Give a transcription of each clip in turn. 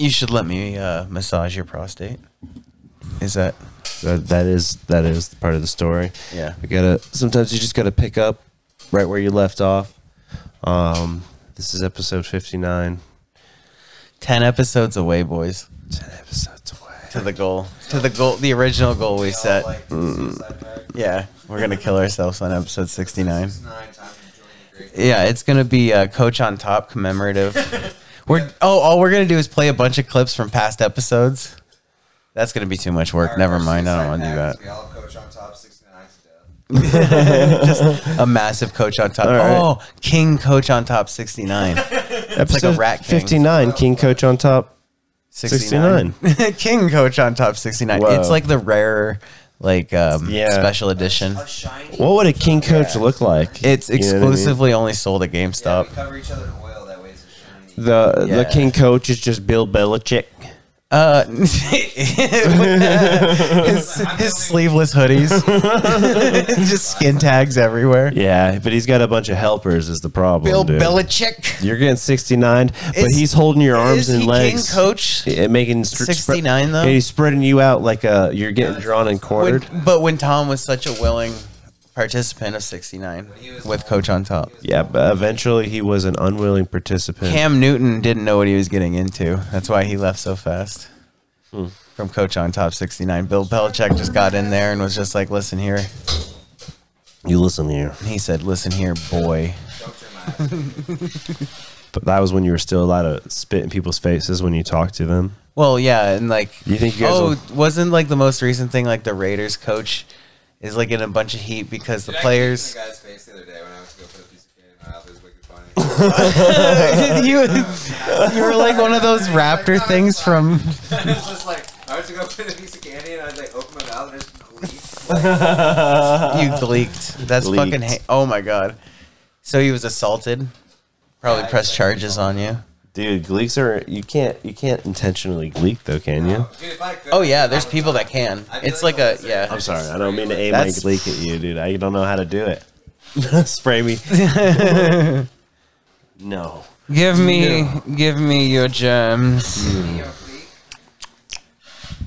You should let me uh, massage your prostate. Is that? That, that is that is part of the story. Yeah. You gotta sometimes you just gotta pick up right where you left off. Um, this is episode fifty nine. Ten episodes away, boys. Ten episodes away. To the goal. To the goal. The original goal we set. Yeah, we're gonna kill ourselves on episode sixty-nine. Yeah, it's gonna be uh, Coach on Top commemorative. We're oh, all we're gonna do is play a bunch of clips from past episodes. That's gonna be too much work. Never mind. I don't want to do that. We all coach on top 69 to death. A massive Coach on Top. All right. Oh, King Coach on Top sixty-nine. Episode rat king. fifty nine. King Coach on top. 69. King Coach on Top sixty-nine. Whoa. It's like the rare, like um, Yeah. special edition. A shiny. What would a King Coach look like? It's You know I mean? exclusively only sold at Yeah, GameStop. we The Yeah. the King Coach is just Bill Belichick. Uh, his, his sleeveless hoodies, just skin tags everywhere. Yeah, but he's got a bunch of helpers. Is the problem? Bill dude. Belichick. You're getting 69, but Is- he's holding your arms and legs. King Coach? Yeah, making str- 69 though? And he's spreading you out like uh you're getting drawn and When, but when Tom was such a willing participant of 69 with Coach on top, yeah, but eventually he was an unwilling participant. Cam Newton didn't know what he was getting into. That's why he left so fast. Hmm. From Coach on top 69, Bill Belichick just got in there and was just like, "Listen here." you listen here, He said, "Listen here, boy." but that was when you were still allowed to spit in people's faces when you talked to them. Well, yeah, and like, You think you guys oh, will- wasn't like the most recent thing like the Raiders coach is like in a bunch of heat because the Did I players. kick the guy's face the other day when I went to go put a piece of candy in my mouth. It was wicked funny. you, you were like one of those raptor things from. it was just like I went to go put a piece of candy and I like opened my mouth and just gleeked. You gleeked. That's Gleeked. fucking. Ha- oh my god. So he was assaulted. Probably Yeah, pressed he's- charges on you. Dude, gleeks are you can't you can't intentionally gleek though, can you? Dude, if could, Oh yeah, there's people that can. It's like like a yeah. I'm sorry, I don't mean to aim That's- my gleek at you, dude. I don't know how to do it. Spray me. no. Give me, give me your gems. You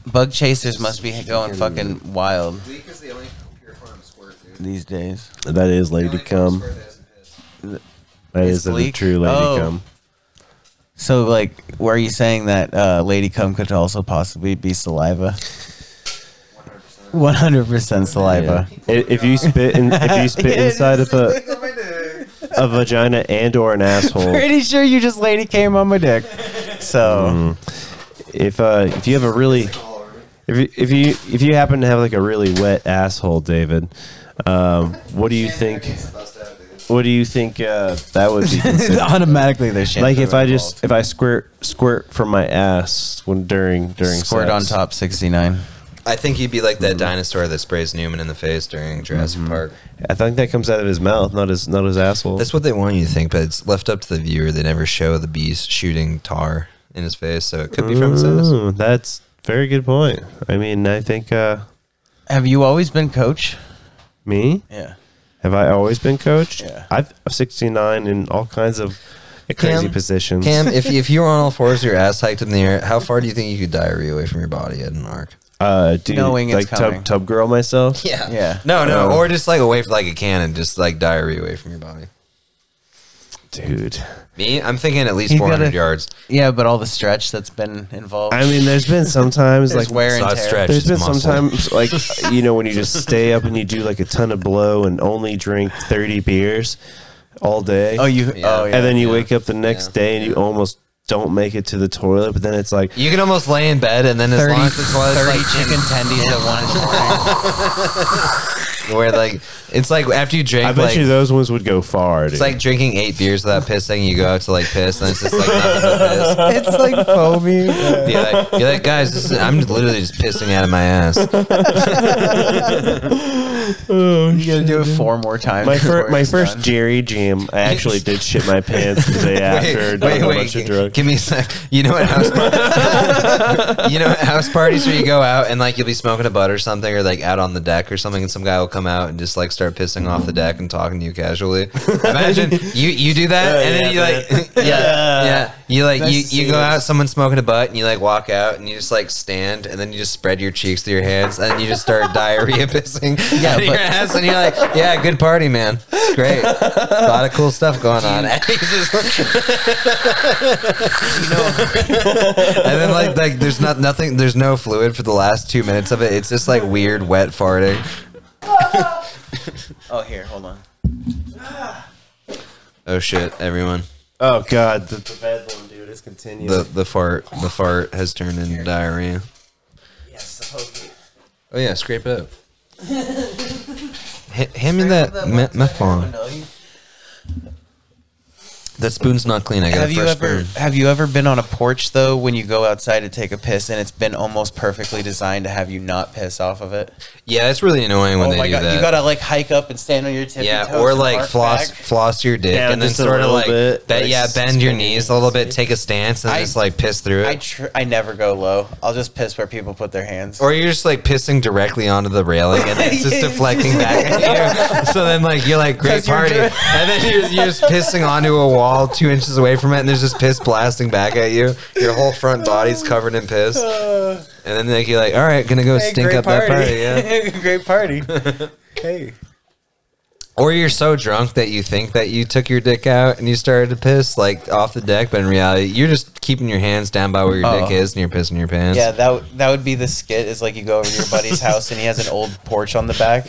Bug chasers must be going fucking wild Gleek is the only pure form of squirt, dude. these days. That is The lady only form of cum. squirt that isn't piss. That It's is a gleek? true lady Oh. cum. So like, were you saying that uh, lady cum could also possibly be saliva? 100%. One hundred percent saliva. I- If you spit in, if you spit inside of a, Look at my dick. a vagina and or an asshole, Pretty sure you just lady came on my dick. So if uh if you have a really All over me. if you, if you if you happen to have like a really wet asshole, David, um, what do you think? What do you think uh, that would be? considered? automatically there's shampoo like if I just if I squirt squirt from my ass when during during squirt on sex. top sixty nine. I think he'd be like that dinosaur that sprays Newman in the face during Jurassic Park. I think that comes out of his mouth, not his not his asshole. That's what they want you to think, but it's left up to the viewer. They never show the beast shooting tar in his face, so it could be from his ass. Ooh, that's very good point. I mean, I think uh, Have you always been coach? me Yeah. Have I always been coached? Yeah. I've 69 in all kinds of crazy Cam- positions. Cam, if if you were on all fours, your ass hiked in the air, how far do you think you could diarrhea away from your body at an arc? uh, dude, Knowing it's like coming. tub tub girl myself. Yeah, Yeah. No, no, Oh. or just like away from like a cannon, just like diarrhea away from your body. Dude, Me, I'm thinking at least He's 400 gotta- yards. Yeah, but all the stretch that's been involved. I mean, there's been sometimes There's like wear and Not tear. stretch. There's It's been muscle. sometimes like you know when you just stay up and you do like a ton of blow and only drink 30 beers all day. Oh, you. Oh, yeah. Oh, yeah. and then you yeah. wake up the next Yeah. day and you almost don't make it to the toilet, but then it's like You can almost lay in bed and then as 30, long as the toilet's 30 like chicken tendies at one in the morning. where like it's like after you drink I bet like you those ones would go far. Dude. it's like drinking eight beers without pissing. You go out to like piss and it's just like nothing piss. it's like foamy. You're like, you're like guys, this is, I'm literally just pissing out of my ass. Oh, you gotta do it four more times. My before first, my first done. Jerry jam, I actually did shit my pants the day after. done a bunch of drugs. Give me a sec. You know what house par- You know what house parties where you go out and like you'll be smoking a butt or something or like out on the deck or something and some guy will come out and just like start pissing off the deck and talking to you casually. Imagine you you do that oh, and then you like yeah yeah you like Nice you, you go this. out someone's smoking a butt and you like walk out and you just like stand and then you just spread your cheeks to your hands and you just start diarrhea pissing Yeah, out of your ass and you're like yeah good party man. It's great. A lot of cool stuff going on. And then like like there's not nothing there's no fluid for the last two minutes of it. It's just like weird wet farting. Oh, here, hold on. oh shit everyone. Oh god, the, the bedlam, dude, is continuing. the the fart the fart has turned into diarrhea. Yes, oh yeah scrape it up H- hand me that me- meth bomb that spoon's not clean i got Have a you fresh ever spoon have you ever been on a porch though when you go outside to take a piss and it's been almost perfectly designed to have you not piss off of it? yeah it's really annoying when oh they my do god, that you gotta like hike up and stand on your tippy Yeah, toes or and like bark floss back. floss your dick Yeah, and then just a sort of little like bit, that. like yeah, bend your spin knees a little bit, take a stance, and I- just like piss through I it. tr- I never go low. I'll just piss where people put their hands. or you're just like pissing directly onto the railing and it's just deflecting back at you. So then like you're like great 'Cause you're party, dri- and then you're, you're just pissing onto a wall two inches away from it, and there's just piss blasting back at you. Your whole front body's covered in piss, uh, and then like you're like, all right, gonna go Hey, stink great up that party. Yeah. great party. hey. Or you're so drunk that you think that you took your dick out and you started to piss like off the deck, but in reality, you're just keeping your hands down by where your Oh. dick is and you're pissing your pants. Yeah, that w- that would be the skit. Is like you go over to your buddy's house and he has an old porch on the back,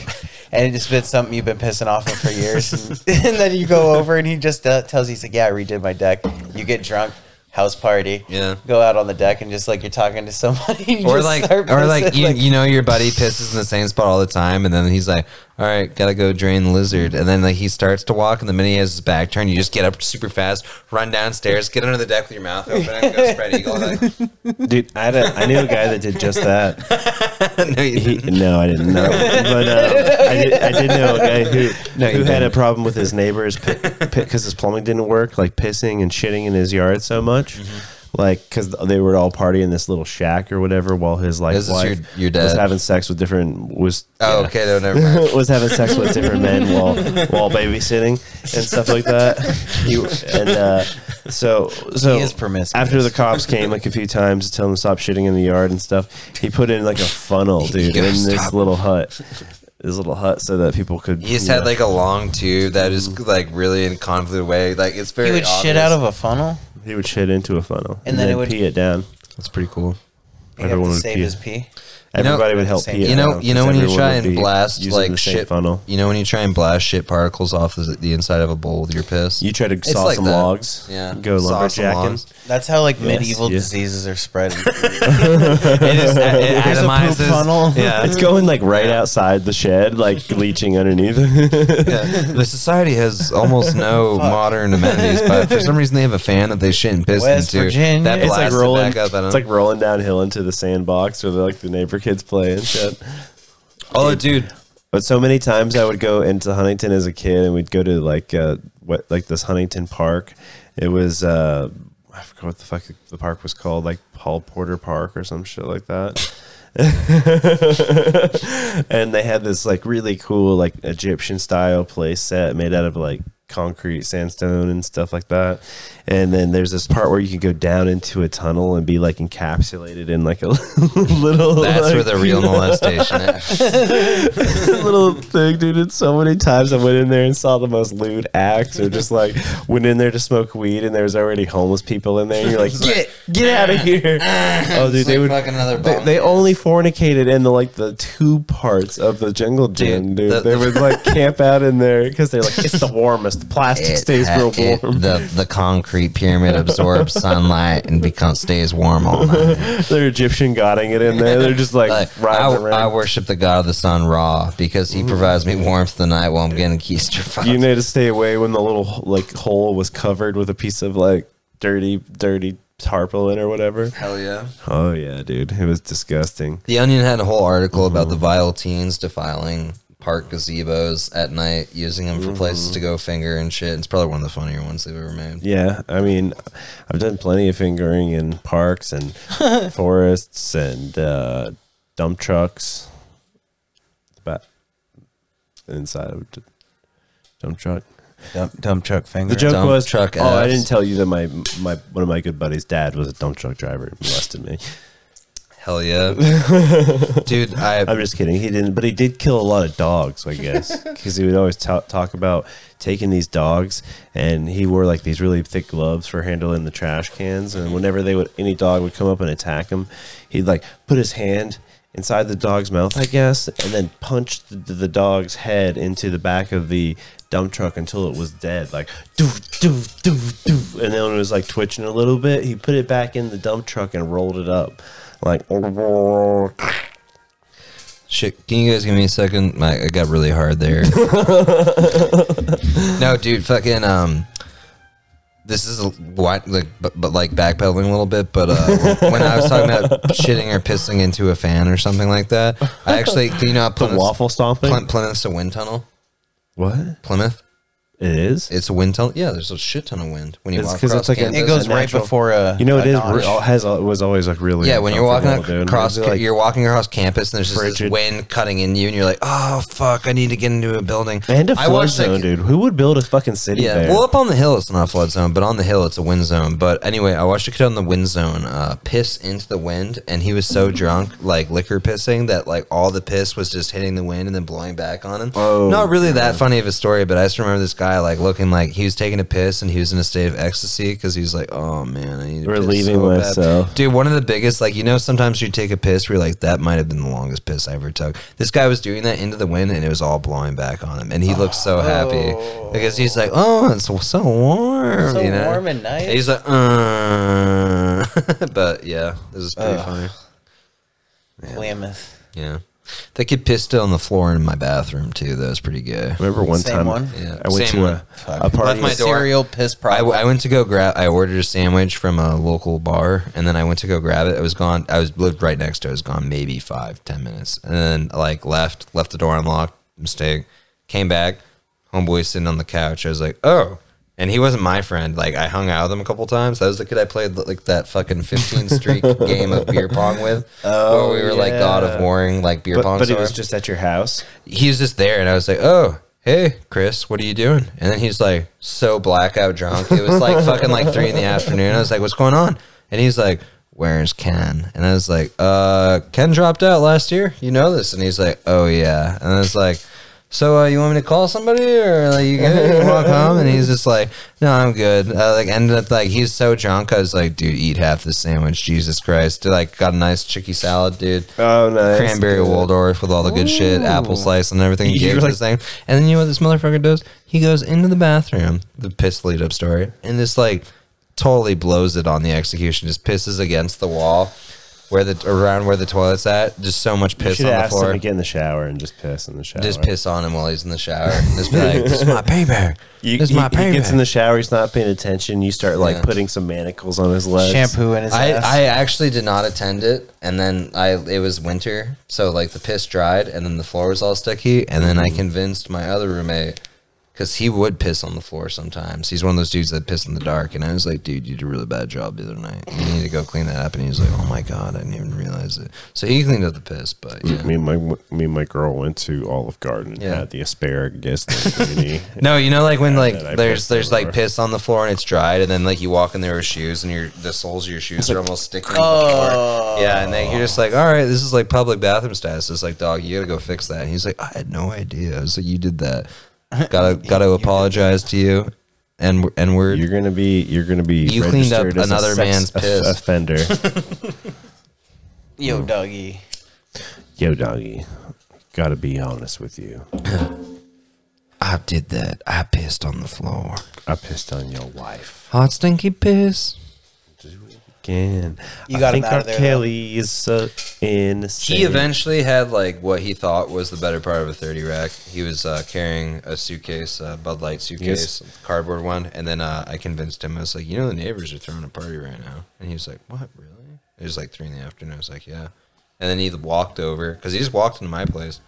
and it's been something you've been pissing off of for years, and, and then you go over and he just uh, tells you, he's like, "Yeah, I redid my deck." You get drunk, house party. Yeah. Go out on the deck and just like you're talking to somebody. Or like, or like you, you know your buddy pisses in the same spot all the time, and then he's like, "All right, gotta go drain the lizard," and then like he starts to walk, and the minute he has his back turned, you just get up super fast, run downstairs, get under the deck with your mouth open, and go spread eagle. Like, dude, I, had a, I knew a guy that did just that. no, you didn't. no, I didn't know, but uh, I, did, I did know a guy who No, who had a problem with his neighbors because his plumbing didn't work, like pissing and shitting in his yard so much. Mm-hmm. Like, because they were all partying in this little shack or whatever, while his like Is wife your- your was dad? having sex with different was Oh, yeah. okay, no, never mind. was having sex with different men while while babysitting and stuff like that. He, and uh, so so He is promiscuous. after the cops came like a few times to tell him to stop shitting in the yard and stuff, he put in like a funnel, dude, gotta in this stop. little hut. This little hut so that people could. He just you had know- like a long tube that is like really in convoluted way. Like it's very. you would shit obvious. out of a funnel. He would shit into a funnel And then it would- pee it down. That's pretty cool. You Everyone have to would save pee. his pee. You know- Everybody would help Same- pee You know, you know 'cause when you try and blast like shit funnel. You know when you try and blast shit particles off the, the inside of a bowl with your piss. You try to It's saw like some that. logs. Yeah. Go Saw lumberjacking. That's how like medieval yes. diseases are spreading. it is. It There's a poop atomizes. funnel. Yeah. It's going like right outside the shed, like leaching underneath. Yeah. The society has almost no modern amenities, but for some reason they have a fan that they shit and piss West into. Virginia. That It's like blasts it rolling. back up at 'em. It's like rolling downhill into the sandbox or the, like the neighbor kids play and shit. oh, dude. But so many times I would go into Huntington as a kid, and we'd go to like uh, what like this Huntington Park. It was uh, I forgot what the fuck the park was called, like Paul Porter Park or some shit like that. and they had this like really cool like Egyptian style place set made out of like concrete sandstone and stuff like that. And then there's this part where you can go down into a tunnel and be like encapsulated in like a little That's like, where the real molestation is. little thing, dude. And so many times I went in there and saw the most lewd acts, or just like went in there to smoke weed, and there was already homeless people in there. And you're like, get get out of here! oh, dude, they like would. fucking another They, they only fornicated in the like the two parts of the jungle gym, Dude, dude. the- they would like camp out in there because they're like, it's the warmest. The plastic It stays ha- real it- warm. the the concrete pyramid absorbs sunlight and becomes stays warm all night. they're Egyptian godding it in there. They're just like, Like, I, riding I around. worship the god of the sun Ra because he mm. provides me warmth the night while I'm getting keister fucked. You need to stay away when the little like hole was covered with a piece of like dirty, dirty tarpaulin or whatever. Hell yeah. Oh yeah, dude, it was disgusting. The Onion had a whole article about the mm-hmm. vile teens defiling park gazebos at night, using them for places to go finger and shit. It's probably one of the funnier ones they've ever made. Yeah, I mean, I've done plenty of fingering in parks and forests and uh, dump trucks. But inside of a dump truck. Dump, dump truck finger. The joke Dump was, truck oh, I didn't tell you that my my one of my good buddies' dad was a dump truck driver and molested me. Hell yeah, dude! I I'm just kidding. He didn't, but he did kill a lot of dogs, I guess, because he would always ta talk about taking these dogs, and he wore like these really thick gloves for handling the trash cans. And whenever they would, any dog would come up and attack him, he'd like put his hand inside the dog's mouth, I guess, and then punch the, the dog's head into the back of the dump truck until it was dead, like doo doo doo doo. And then when it was like twitching a little bit, he put it back in the dump truck and rolled it up, like. Shit, can you guys give me a second? My, I got really hard there. no, dude, fucking um, this is a, what like, but, but like backpedaling a little bit. But uh, when I was talking about shitting or pissing into a fan or something like that, I actually, do you know, Plymouth, waffle stomping. Plymouth, Plymouth's a wind tunnel. What? Plymouth, It is. it's a wind tunnel. Yeah, there's a shit ton of wind when you It's walk 'cause across it's like a- campus. It goes a right natural- before a. You know, it a is notch. re- has it was always like really Yeah, when you're walking uncomfortable, dude. across, It'd be like- you're walking across campus, and there's just this Frigid. wind cutting in you, and you're like, "Oh fuck, I need to get into a building." and a I flood watched, like- zone, dude. Who would build a fucking city Yeah, there? well, up on the hill it's not a flood zone, but on the hill it's a wind zone. But anyway, I watched a kid on the wind zone uh, piss into the wind, and he was so drunk, like liquor pissing, that like all the piss was just hitting the wind and then blowing back on him. Oh, not really that funny of a story, but I just remember this guy like looking like he was taking a piss and he was in a state of ecstasy because he's like, "Oh man, I need to piss Relieving so bad." Dude, one of the biggest, like, you know, sometimes you take a piss where you're like, that might have been the longest piss I ever took. This guy was doing that into the wind and it was all blowing back on him. And he looked so happy because he's like, oh, it's so, so warm. So you know? warm and nice. And he's like, uh. but yeah, this is pretty Ugh. funny. Weymouth. Yeah. That kid pissed on the floor in my bathroom too. That was pretty good. remember one Same time one? Yeah, I went same to one. a, a party. Left my door. Cereal piss I, problem. I went to go grab. I ordered a sandwich from a local bar, and then I went to go grab it. I was gone. I was lived right next to. it. I was gone maybe five ten minutes, and then like left left the door unlocked. Mistake. Came back. Homeboy sitting on the couch. I was like, oh. And he wasn't my friend. Like I hung out with him a couple times. That was the kid I played like that fucking 15 streak game of beer pong with. Oh, where we were like God of yeah. Warring like beer but, pong. but he was just at your house. he was just there and I was like, "Oh, hey, Chris, what are you doing?" And then he's like, so blackout drunk. It was like fucking like three in the afternoon. I was like, "What's going on?" And he's like, "Where's Ken?" And I was like, "Uh, Ken dropped out last year. You know this?" And he's like, "Oh yeah." And I was like. So uh, you want me to call somebody or like you good? You walk home and he's just like, no, I'm good. Uh, like ended up like he's so drunk. I was like, dude, eat half the sandwich. Jesus Christ! Dude, Like got a nice chicky salad, dude Oh, nice. cranberry Waldorf with all the good shit, apple slice and everything. You Gave like- thing. And then you know what this motherfucker does? He goes into the bathroom, the piss lead up story, and this like totally blows it on the execution. Just pisses against the wall where the around where the toilet's at. Just so much piss should on the ask him floor. to get in the shower and just piss in the shower. Just piss on him while he's in the shower. Just be like, "This is my payback. You, this is he, my he gets in the shower. He's not paying attention. You start like Yeah. putting some manacles on his legs. Shampoo in his I, ass. I actually did not attend it, and then I it was winter, so like the piss dried, and then the floor was all sticky, and then I convinced my other roommate because he would piss on the floor sometimes. He's one of those dudes that piss in the dark, and I was like, "Dude, you did a really bad job the other night. You need to go clean that up." And he was like, "Oh my god, I didn't even realize it." So he cleaned up the piss, but yeah. Me and my me and my girl went to Olive Garden and Yeah. had the asparagus linguine. No, you know, like when like that I there's pissed there's like everywhere. piss on the floor and it's dried, and then like you walk in there with shoes and your the soles of your shoes are almost sticking. to the Oh. floor. Yeah, and then you're just like, all right, this is like public bathroom status. It's like, dog, you gotta go fix that. And he's like, I had no idea. I was like, you did that. Gotta gotta apologize to you. And and we're You're gonna be you're gonna be You cleaned up registered as a another sex man's piss. offender. Yo, doggy. Yo, doggy, gotta be honest with you. I did that. I pissed on the floor. I pissed on your wife Hot stinky piss. Again. You got him think out of there, Kelly is so innocent. He eventually had like what he thought was the better part of a 30 rack. He was uh, carrying a suitcase, a Bud Light suitcase, cardboard one, and then uh, I convinced him. I was like, you know, the neighbors are throwing a party right now, and he was like, what, really? It was like three in the afternoon. I was like, yeah. And then he walked over because he just walked into my place,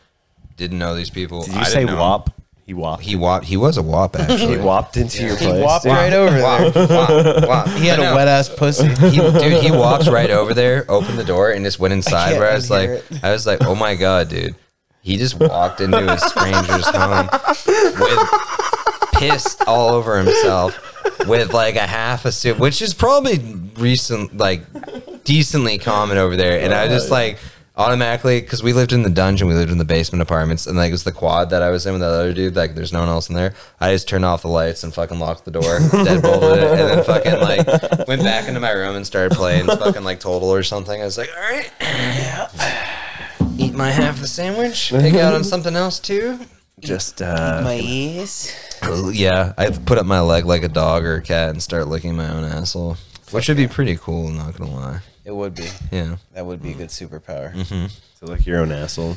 Didn't know these people. Did you I say didn't know him. WAP? He WAP. He wop. He was a wop actually. He whopped into your He place. whopped dude. right over there. Wop, wop, wop. He had I a know. wet ass pussy. He, dude, he walked right over there, opened the door, and just went inside. can't Where I was like, unhear I was like, oh my god, dude. He just walked into a stranger's home with piss all over himself, with like a half a suit, which is probably recent, like decently common over there. And I was just like automatically because we lived in the dungeon, we lived in the basement apartments, and like it was the quad that I was in with that other dude. Like, there's no one else in there. I just turned off the lights and fucking locked the door, deadbolted it, and then fucking like went back into my room and started playing fucking like Total or something. I was like, all right, eat my half the sandwich, pick out on something else too. Just uh, My ears. Yeah, I put up my leg like a dog or a cat and start licking my own asshole, which would be pretty cool. Not gonna lie. It would be. Yeah. That would be a good superpower. to lick your own asshole.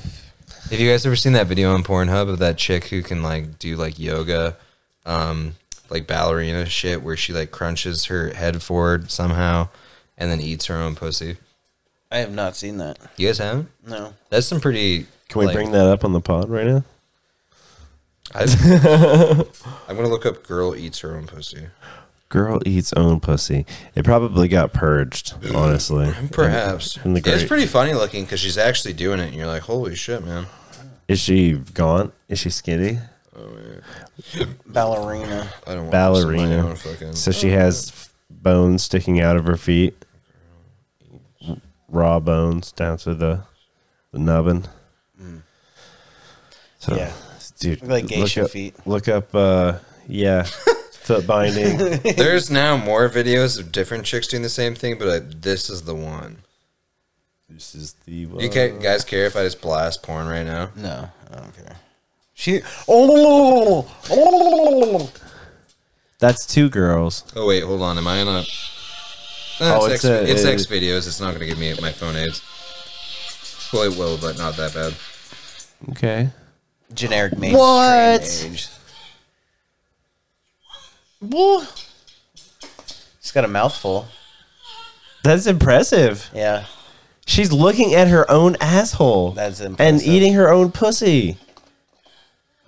Have you guys ever seen that video on Pornhub of that chick who can like do like yoga, um, like ballerina shit, where she like crunches her head forward somehow, and then eats her own pussy? I have not seen that. You guys haven't? No. That's some pretty. Can we like- bring that up on the pod right now? I, I'm gonna look up "girl eats her own pussy." Girl eats own pussy. It probably got purged, honestly. Perhaps In the it's great- pretty funny looking because she's actually doing it, and you're like, "Holy shit, man!" Is she gaunt? Is she skinny? Ballerina. I don't want Ballerina. somebody on fucking- So she has f- bones sticking out of her feet, R- raw bones down to the the nubbin. So, Yeah. dude, Look like geisha up, feet. Look up, uh, yeah, foot binding. There's now more videos of different chicks doing the same thing, but uh, this is the one. this is the one. You ca- guys care if I just blast porn right now? No, I don't care. She. Oh. That's two girls. Oh wait, hold on. Am I in a? Oh, No, it's it's, X, a- it's it- X videos. It's not going to give me my phone aids. Well, it will, but not that bad. Okay. Generic mainstream What? age. What? She's got a mouthful. That's impressive. Yeah. She's looking at her own asshole That's impressive. and eating her own pussy.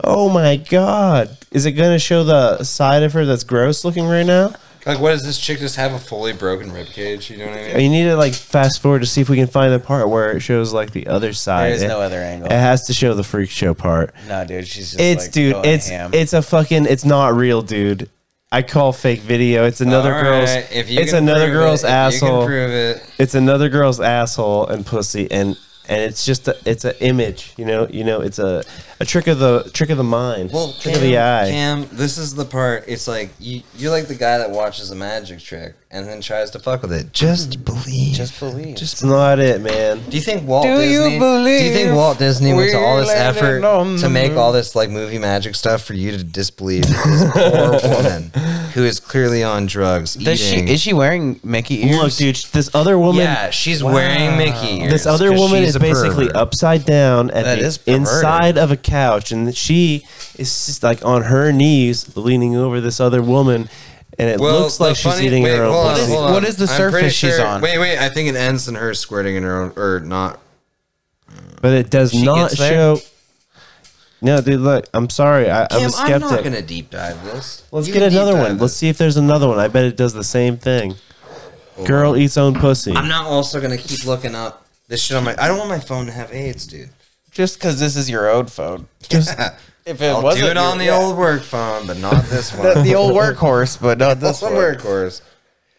Oh my god. Is it going to show the side of her that's gross looking right now? Like, what does this chick just have a fully broken rib cage? You know what I mean? You need to like fast forward to see if we can find the part where it shows like the other side. There is it, no other angle. It has to show the freak show part. No, dude, she's just It's like dude, going it's ham. it's a fucking it's not real, dude. I call fake video. It's another All girl's right, if you it's another girl's it, asshole. can prove it. it's another girl's asshole and pussy and and it's just a, it's an image, you know, you know, it's a, a trick of the trick of the mind, Well, trick of the eye. Cam, this is the part. It's like you, you're like the guy that watches a magic trick and then tries to fuck with it. Just mm-hmm. believe. just believe. Just It's not it, man. Do you think Walt Do you Disney? do you think Walt Disney went to all this effort to make all this like movie magic stuff for you to disbelieve this poor woman who is clearly on drugs? Does she is she wearing Mickey ears? Look, dude, this other woman, yeah, she's wearing Mickey ears. this other woman is basically pervert. upside down at That the inside of a couch, and she is just like on her knees, leaning over this other woman, and it Well, looks the like she's eating wait, her own on, pussy. hold. What is the I'm surface pretty she's sure- on? Wait, wait. I think it ends in her squirting in her own, or not. But it does She not show. No, dude, look, I'm sorry, I, I'm Kim, a I'm skeptic. not gonna deep dive this. Let's You get another one. this. Let's see if there's another one. I bet it does the same thing. Girl eats own pussy. I'm not also gonna keep looking up this shit on my. I don't want my phone to have AIDS, dude. Just because this is your old phone. Just If it I'll wasn't do it on the yeah. old work phone, but not this one. the, the old workhorse, but not this This one one. workhorse.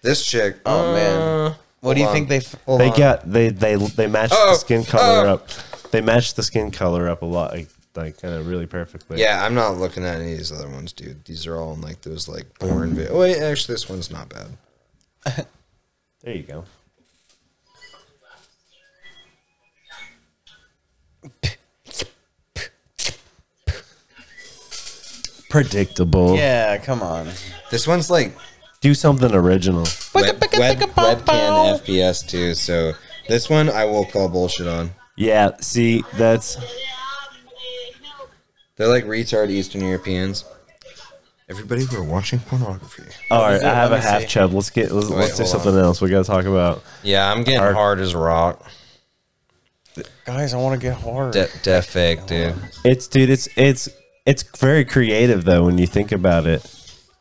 This chick. Oh, man. uh, What do you hold think on. they? F- Hold they on. got they they they matched Oh, the skin color oh. up. They matched the skin color up a lot, like, like kind of really perfectly. Yeah, I'm not looking at any of these other ones, dude. These are all in like those like porn. Vi- oh, wait, actually, this one's not bad. There you go. Predictable. yeah, come on. This one's like Do something original. web, web, webcam FPS too. So this one I will call bullshit on. Yeah. See, that's They're like retard Eastern Europeans. Everybody who are watching pornography. all right. I have Let a half chub. Let's get. Let's, Wait, let's do hold something else. We gotta talk about. Yeah, I'm getting Our- hard as rock. Guys, I want to get hard. De- def fake, dude. It's dude. It's it's it's very creative though when you think about it.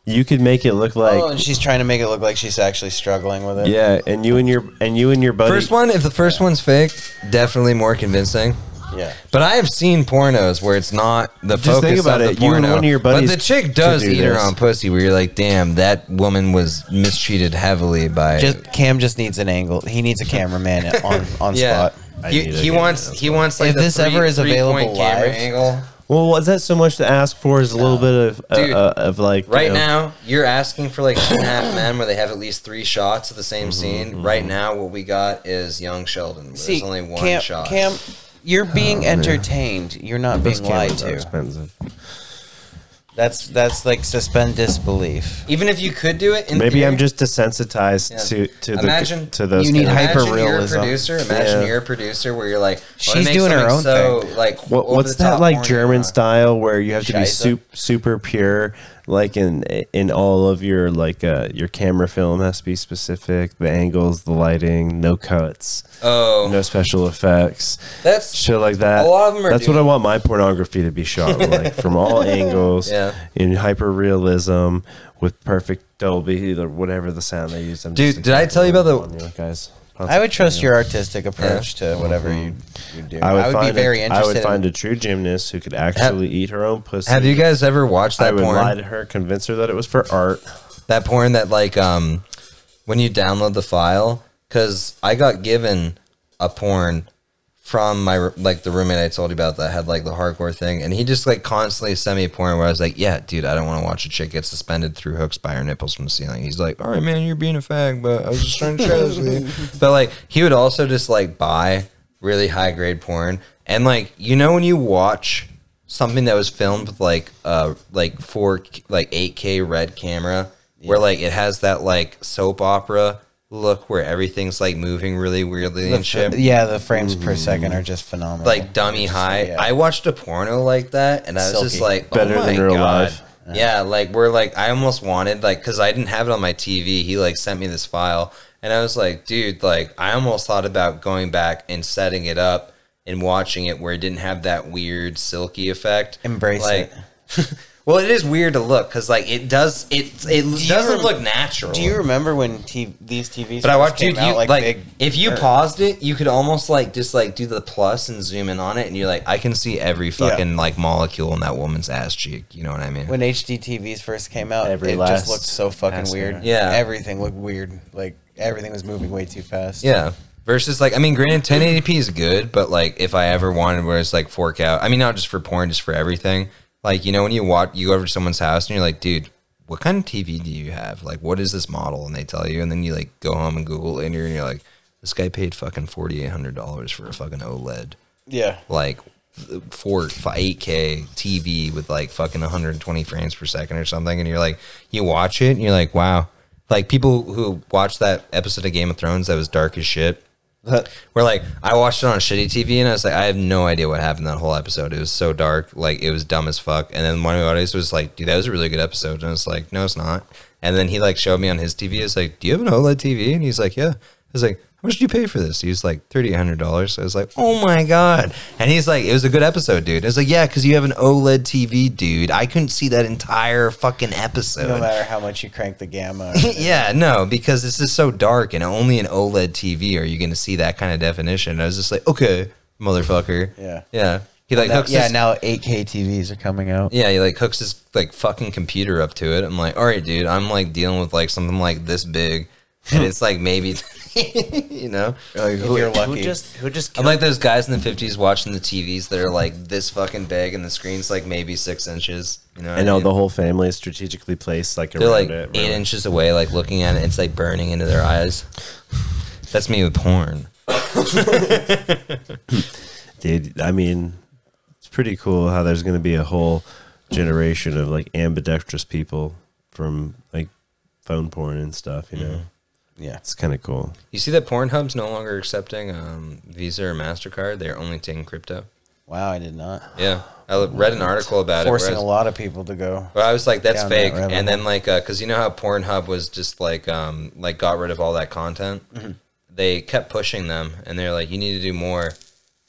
You could make it look like oh, and she's trying to make it look like she's actually struggling with it. yeah, and you and your and you and your buddy. First one, if the first one's fake, definitely more convincing. yeah. But I have seen pornos where it's not the Just focus think about of it, the you and one of your buddies but the chick does do eat her this. own pussy. Where you're like, damn, that woman was mistreated heavily by. Just Cam just needs an angle. He needs a cameraman on on yeah. spot. I He, he wants on he wants like If the this three- ever is available camera live- angle. Well, was that so much to ask for? Is a little bit of uh, Dude, uh, of like you Right know, now, you're asking for like two and a half men where they have at least three shots of the same Mm-hmm, scene. Right now, what we got is young Sheldon. There's only one Cam, shot. Cam, you're being entertained. You're not Those being lied to. expensive. That's that's like suspend disbelief. Even if you could do it, in Maybe I'm just desensitized Yeah. to to Imagine the to those. you need kind of- hyper- Imagine you're a hyper-realism. producer. Imagine Yeah. you're a producer where you're like, oh, I wanna She's make doing her something own so, thing. Like, What, over what's the that top like porn German you style where you have to be Scheisse? super super pure, like in in all of your like uh, your camera film has to be specific, the angles, the lighting, no cuts, Oh, no special effects, that's shit like that. A lot of 'em are That's what I want my pornography to be shot like from all angles, Yeah. in hyper realism with perfect Dolby or whatever the sound they use. I'm Dude, did I tell you about the- on you I would trust your artistic approach to whatever you, you do. I would, be find very a, I interested. would find in, a true gymnast who could actually eat her own pussy. have you guys ever watched I that would porn? lie to her, convince her that it was for art. that porn that like um when you download the file because i got given a porn from my like the roommate i told you about that had like the hardcore thing and he just like constantly sent me a porn where i was like yeah dude i don't want to watch a chick get suspended through hooks by her nipples from the ceiling. He's like all right man you're being a fag but i was just trying to share this with you. But like he would also just like buy really high grade porn and like you know when you watch something that was filmed with like uh like four like 8k red camera where like it has that like soap opera look where everything's like moving really weirdly the and shit f- yeah, the frames per second are just phenomenal. like dummy high yeah. i watched a porno like that and i was just like oh Better oh my than real God. life. yeah like we're like i almost wanted like because i didn't have it on my tv he like sent me this file and i was like dude like i almost thought about going back and setting it up and watching it where it didn't have that weird silky effect Embrace like it. well it is weird to look because like it does it it you doesn't rem- look natural Do you remember when t- these TVs? but I first watched came dude, out, you like, big? if you or- paused it, you could almost like just like do the plus and zoom in on it, and you're like, I can see every fucking like molecule in that woman's ass cheek. You know what I mean? when HD TVs first came out, Every it just looked so fucking weird. hair. Yeah. everything looked weird. Like everything was moving way too fast. yeah. Versus like, I mean, granted, 1080p is good, but like if I ever wanted where it's like 4K, I mean, not just for porn, just for everything. Like you know when you watch, you go over to someone's house and you're like, dude. What kind of TV do you have? Like, what is this model? And they tell you, and then you like go home and Google it, and you're, and you're like, this guy paid fucking forty eight hundred dollars for a fucking OLED. yeah. like four eight K TV with like fucking 120 frames per second or something, and you're like, you watch it and you're like, wow. Like people who watched that episode of Game of Thrones that was dark as shit. Where like I watched it on shitty TV and I was like, I have no idea what happened that whole episode. It was so dark, like it was dumb as fuck. And then one of the audience was like, dude, that was a really good episode. And I was like, no, it's not. And then he like showed me on his TV. I was like, do you have an OLED TV? And he's like, yeah. I was like, much did you pay for this? He was like, thirty eight hundred dollars. I was like, oh my god. And he's like, it was a good episode, dude. I was like, yeah, because you have an OLED TV, dude. I couldn't see that entire fucking episode. No matter how much you crank the gamma. yeah, no, because this is so dark and only an OLED TV are you going to see that kind of definition. And I was just like, okay, motherfucker. Yeah. Yeah. He like yeah, his, now 8K TVs are coming out. yeah, he like hooks his like fucking computer up to it. I'm like, all right, dude, I'm like dealing with like something like this big, and it's like maybe, you know, Like, if you're Who lucky. just who just I'm like those guys in the 50s watching the TVs that are like this fucking big, and the screen's like maybe six inches. You know, I know mean? the whole family is strategically placed like They're around like it. eight really. inches away, like looking at it. It's like burning into their eyes. That's me with porn. Dude, I mean, it's pretty cool how there's going to be a whole generation of like ambidextrous people from like phone porn and stuff. You know, mm-hmm. Yeah. it's kind of cool. You see that Pornhub's no longer accepting um, Visa or Mastercard. They're only taking crypto. Wow, I did not. Yeah, I read an article about Forcing it. Forcing a where I was, lot of people to go. But I was like, "That's down that fake," and then like, because you know how Pornhub was just like, um, like got rid of all that content. Mm-hmm. They kept pushing them, and they're like, "You need to do more."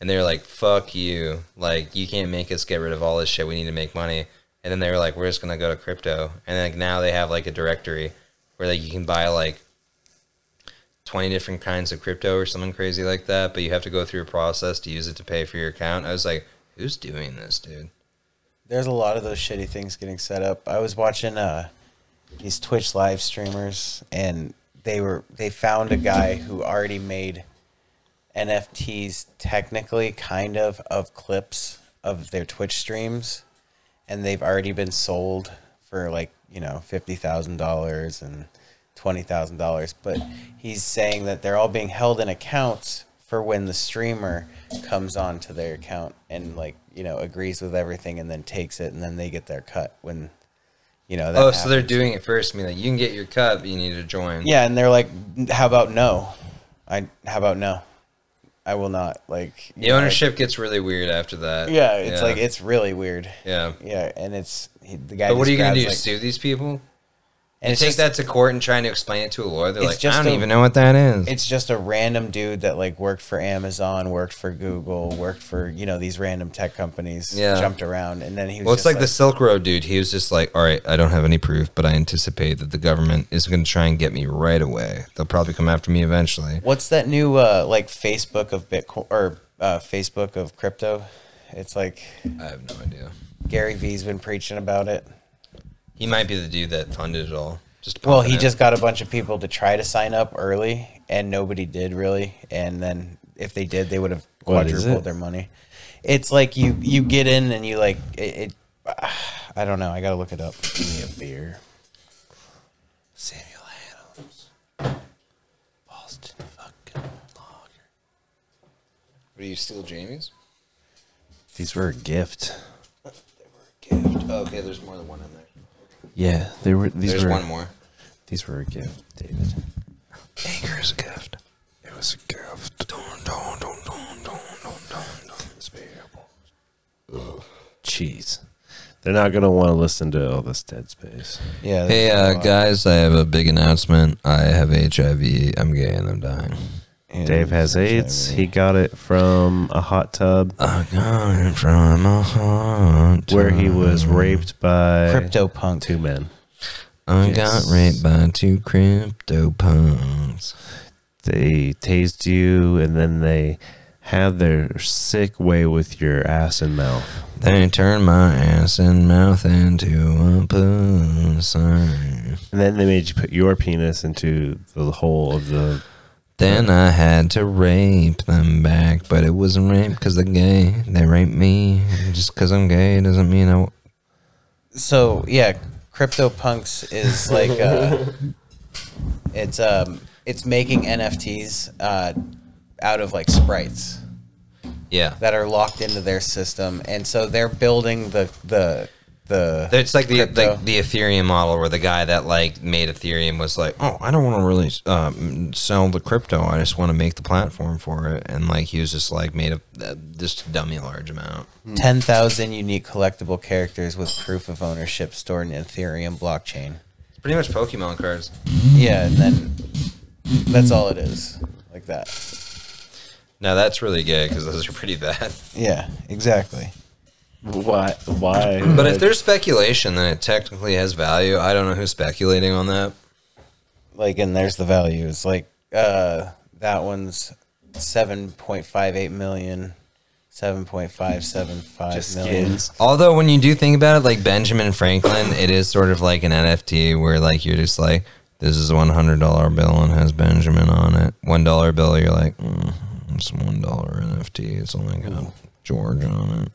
and they were like, "Fuck you! Like you can't make us get rid of all this shit. We need to make money." And then they were like, "We're just gonna go to crypto." And like now they have like a directory where like you can buy like twenty different kinds of crypto or something crazy like that, but you have to go through a process to use it to pay for your account. I was like, "Who's doing this, dude?" There's a lot of those shitty things getting set up. I was watching uh, these Twitch live streamers, and they were they found a guy who already made NFTs, technically, kind of, of clips of their Twitch streams, and they've already been sold for like you know fifty thousand dollars and twenty thousand dollars. But he's saying that they're all being held in accounts for when the streamer comes onto their account and like you know agrees with everything and then takes it and then they get their cut when you know. That oh, so they're doing it first. I mean, like you can get your cut, but you need to join. Yeah, and they're like, "How about no? I how about no? I will not." Like The know, ownership gets really weird after that. Yeah, it's like it's really weird. yeah. Yeah, and it's he, the guy. But what are you gonna do? like- sue these people? And take just, that to court and trying to explain it to a lawyer. They're like, just I don't a- even know what that is. It's just a random dude that like worked for Amazon, worked for Google, worked for you know these random tech companies. Yeah. jumped around, and then he was. well, it's just like, the Silk Road dude. He was just like, all right, I don't have any proof, but I anticipate that the government is going to try and get me right away. They'll probably come after me eventually. What's that new uh, like Facebook of Bitcoin or uh, Facebook of crypto? It's like I have no idea. Gary Vee's been preaching about it. He might be the dude that funded it all. Just Well, he it. just got a bunch of people to try to sign up early, and nobody did really. And then if they did, they would have quadrupled their money. It's like you you get in and you like it. it I don't know. I gotta look it up. Give me a beer. Samuel Adams, Boston fucking Lager. What, are you steal Jamie's? These were a gift. They were a gift. Oh, okay, there's more than one in there. Yeah, they were. These There's were. one more. These were a gift, David. Anchor is a gift. It was a gift. Jeez, they're not gonna want to listen to all this dead space. Yeah. Hey, uh, guys, I have a big announcement. I have HIV. I'm gay and I'm dying. And Dave has AIDS. He got it from a hot tub I got it from a heart. where he was raped by crypto punk. two men. I Yes. got raped by two crypto punks. They tased you, and then they had their sick way with your ass and mouth. They turned my ass and mouth into a pussy. And then they made you put your penis into the hole of the. Then I had to rape them back, but it wasn't rape because they're gay. They raped me. Just because I'm gay doesn't mean I. w- So yeah, crypto punks is like uh, it's um it's making NFTs uh, out of like sprites Yeah. that are locked into their system, and so they're building the the the. It's like the, crypto. the the Ethereum model where the guy that like made Ethereum was like, oh, I don't want to really um, sell the crypto. I just want to make the platform for it, and like he was just like made a uh, just a dummy large amount. 10,000 unique collectible characters with proof of ownership stored in Ethereum blockchain. It's pretty much Pokemon cards. Yeah, and then that's all it is. Like that. Now that's really good because those are pretty bad. Yeah, exactly. Why? Why? But if there's speculation, then it technically has value. I don't know who's speculating on that. Like, and there's the values. Like, uh, that one's 7.58 million, 7.575 just million. skins. Although when you do think about it, like Benjamin Franklin, it is sort of like an NFT where like you're just like, this is a one hundred dollar bill and has Benjamin on it. One dollar bill, you're like, mm, it's one dollar NFT. It's only got George on it.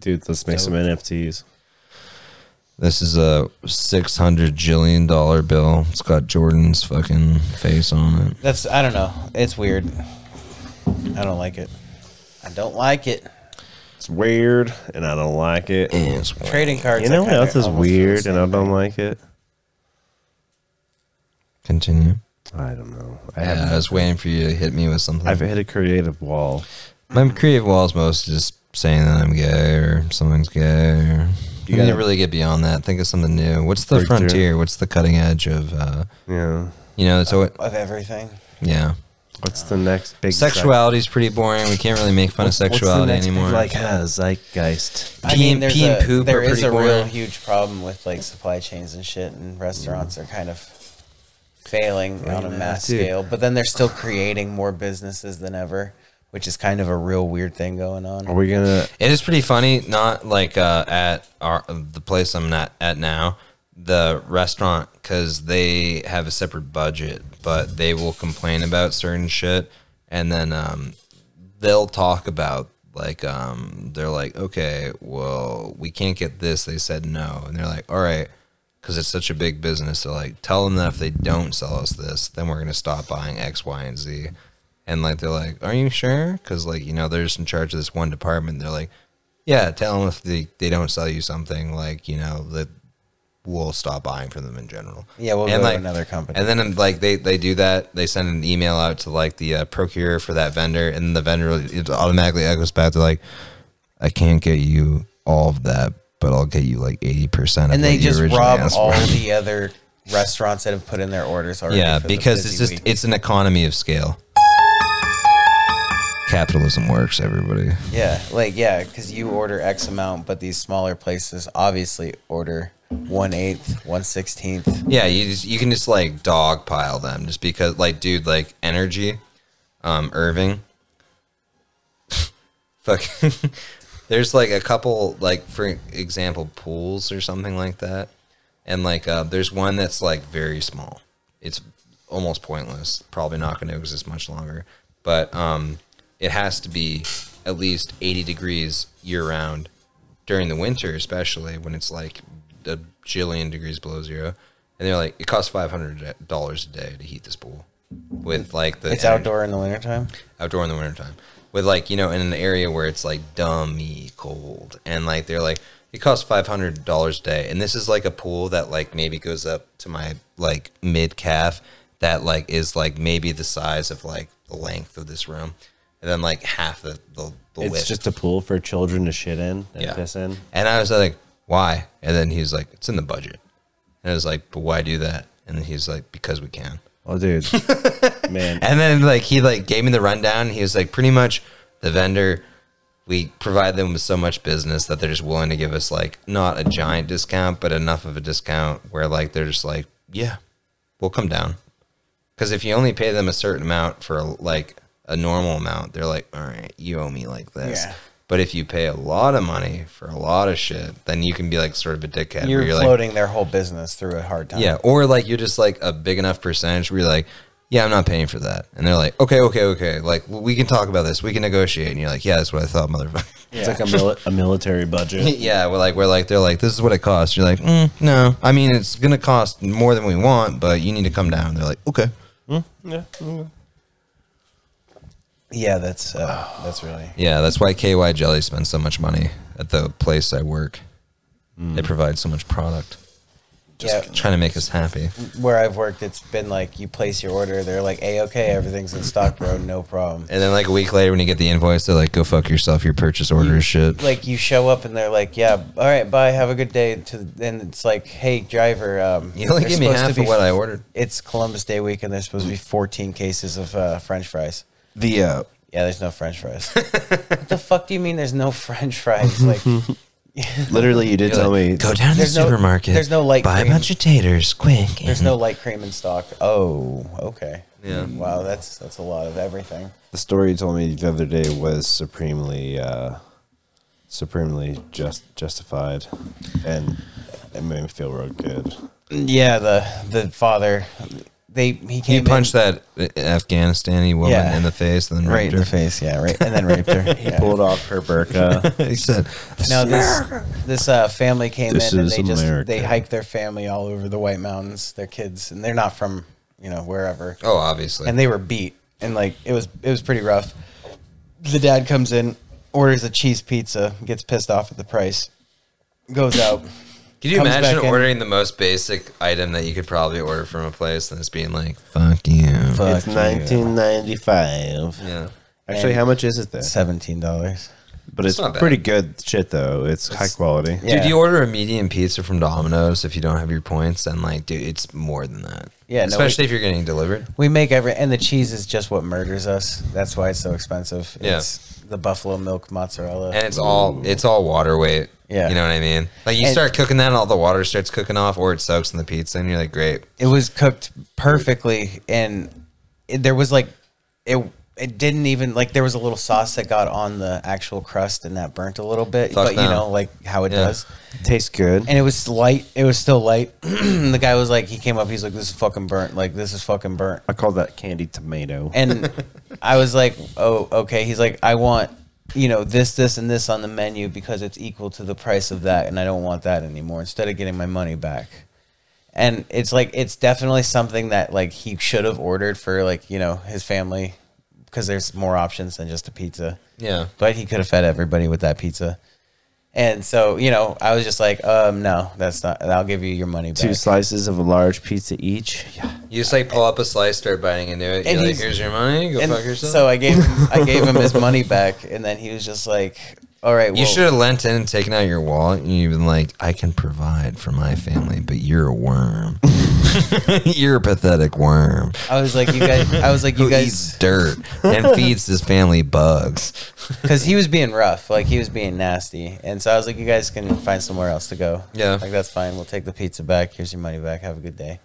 Dude, let's make some NFTs. This is a six hundred jillion dollar bill. It's got Jordan's fucking face on it. That's, I don't know. It's weird. I don't like it. I don't like it. It's weird, and I don't like it. It's Trading cards. You know I what kinda else is almost feel the weird, and I don't way. like it? Continue. I don't know. I Yeah, I have. was waiting for you to hit me with something. I've hit a creative wall. My creative wall is mostly just saying that I'm gay or someone's gay. Or you gotta- need to really get beyond that. Think of something new. What's the Break through. frontier? What's the cutting edge of? Uh, Yeah. you know, so it, Of everything. yeah. What's the next big Sexuality is pretty boring. We can't really make fun of What's the sexuality next big, anymore. Like uh, zeitgeist. I Pee mean, and- there's and a, poop there are is pretty a real huge problem with like supply chains and shit, and restaurants are kind of failing on a mass dude. scale. But then they're still creating more businesses than ever, which is kind of a real weird thing going on. Are we gonna? It is pretty funny. Not like uh, at our the place I'm not at now, the restaurant, because they have a separate budget, but they will complain about certain shit, and then um, they'll talk about like um, they're like, okay, well, we can't get this. They said no, and they're like, all right. Because it's such a big business, they're like, tell them that if they don't sell us this, then we're gonna stop buying X, Y, and Z. And like they're like, "Are you sure?" Because like you know they're just in charge of this one department. They're like, "Yeah, tell them if they, they don't sell you something, like you know that we'll stop buying from them in general." Yeah, we'll and go like to another company. And then like they they do that. They send an email out to like the uh, procurer for that vendor, and the vendor it automatically echoes back to like, "I can't get you all of that, but I'll get you like eighty percent." and they just rob all for." the other restaurants that have put in their orders already. Yeah, because it's just week. it's an economy of scale. Capitalism works, everybody. yeah, like yeah, because you order X amount, but these smaller places obviously order one eighth, one sixteenth. Yeah, you just you can just like dogpile them just because like dude, like energy, um, Irving. Fuck. There's like a couple like for example pools or something like that. And like uh there's one that's like very small. It's almost pointless. Probably not going to exist much longer. But um it has to be at least 80 degrees year round during the winter, especially when it's like a jillion degrees below zero. And they're like, it costs five hundred dollars a day to heat this pool with like the It's energy- outdoor in the wintertime. outdoor in the wintertime with like you know in an area where it's like dummy cold and like they're like it costs five hundred dollars a day and this is like a pool that like maybe goes up to my like mid calf that like is like maybe the size of like the length of this room and then like half the the, the It's width. just a pool for children to shit in and Yeah. piss in. and I was like why and then he's like it's in the budget and I was like but why do that and then he's like because we can Oh, dude, man. And then like he like gave me the rundown. He was like pretty much the vendor. We provide them with so much business that they're just willing to give us like not a giant discount, but enough of a discount where like they're just like, yeah, we'll come down. Because if you only pay them a certain amount for like a normal amount, they're like, all right, you owe me like this. Yeah. But if you pay a lot of money for a lot of shit, then you can be like sort of a dickhead. You're, where you're like, floating their whole business through a hard time. yeah, or like you're just like a big enough percentage where you're like, yeah, I'm not paying for that, and they're like, okay, okay, okay, like well, we can talk about this, we can negotiate, and you're like, yeah, that's what I thought, motherfucker. It's like a, mili- a military budget. yeah, we're like, we're like, they're like, this is what it costs. You're like, mm, no, I mean, it's gonna cost more than we want, but you need to come down. They're like, okay, yeah. Yeah, that's uh, that's really yeah, that's why KY Jelly spends so much money at the place I work. They provide so much product, just yeah. trying to make us happy. Where I've worked, it's been like you place your order, they're like, "Hey, okay, everything's in stock, bro, no problem." And then like a week later, when you get the invoice, they're like, go fuck yourself, your purchase order is shit. like you show up and they're like, "Yeah, all right, bye, have a good day." To then it's like, "Hey, driver, um, You only give me half of what I ordered. It's Columbus Day week, and there's supposed to be 14 cases of uh, French fries. The uh, Yeah, there's no French fries. what the fuck do you mean there's no French fries? Like, literally, you did tell like, me. go down to the There's no- supermarket. there's no light Buy cream. a bunch of taters, quick. there's no light cream in stock. Oh, okay. Yeah. Wow, that's that's a lot of everything. The story you told me the other day was supremely, uh, supremely just justified, and it made me feel real good. Yeah, the the father, they he He punched in, that Afghanistani woman Yeah. in the face, and then right raped in the her. face. Yeah, right, and then raped her. He Yeah. pulled off her burqa. he said, No, this this uh, family came This in and they just they hiked their family all over the White Mountains. Their kids, and they're not from you know wherever, "Oh, obviously." and they were beat, and like it was it was pretty rough. The dad comes in, orders a cheese pizza, gets pissed off at the price, goes out. Could you imagine back in. ordering the most basic item that you could probably order from a place and it's being like, "Fuck you." Fuck it's you. 1995. Yeah. Actually, And- how much is it then? Seventeen dollars. But it's, not bad. pretty good shit though. It's, high quality. Yeah. Dude, you order a medium pizza from Domino's if you don't have your points, and like, dude, it's more than that. Yeah, no, especially we- if you're getting delivered. We make every, and the cheese is just what murders us. That's why it's so expensive. Yeah. It's the buffalo milk mozzarella. and it's all it's all water weight. Yeah. you know what I mean. Like you And- start cooking that, and all the water starts cooking off, or it soaks in the pizza, and you're like, great. it was cooked perfectly, and it, there was like it. It didn't even like there was a little sauce that got on the actual crust, and that burnt a little bit. Fuck but you know, like how it Yeah. does. Tastes good. And it was light. It was still light. the guy was like, he came up. He's like, "This is fucking burnt. Like this is fucking burnt." I call that candied tomato. And I was like, "Oh, okay." He's like, "I want, you know, this, this, and this on the menu because it's equal to the price of that, and I don't want that anymore. Instead of getting my money back." And it's like it's definitely something that like he should have ordered for like you know his family because there's more options than just a pizza. Yeah, But he could have fed everybody with that pizza. And so, you know, I was just like, um, no, that's not. I'll give you your money back. Two slices of a large pizza each. Yeah. you just like pull up a slice, start biting into it. And You're like, here's your money. Go fuck yourself. so I gave him, I gave him his money back, and then he was just like, "All right, well, you should have lent in and taken out your wallet, and you've been like, I can provide for my family, but you're a worm. you're a pathetic worm. I was like, you guys, I was like, you Who eats guys, dirt and feeds his family bugs. because he was being rough, like he was being nasty, and so I was like, you guys can find somewhere else to go. Yeah. like that's fine. We'll take the pizza back. Here's your money back. Have a good day.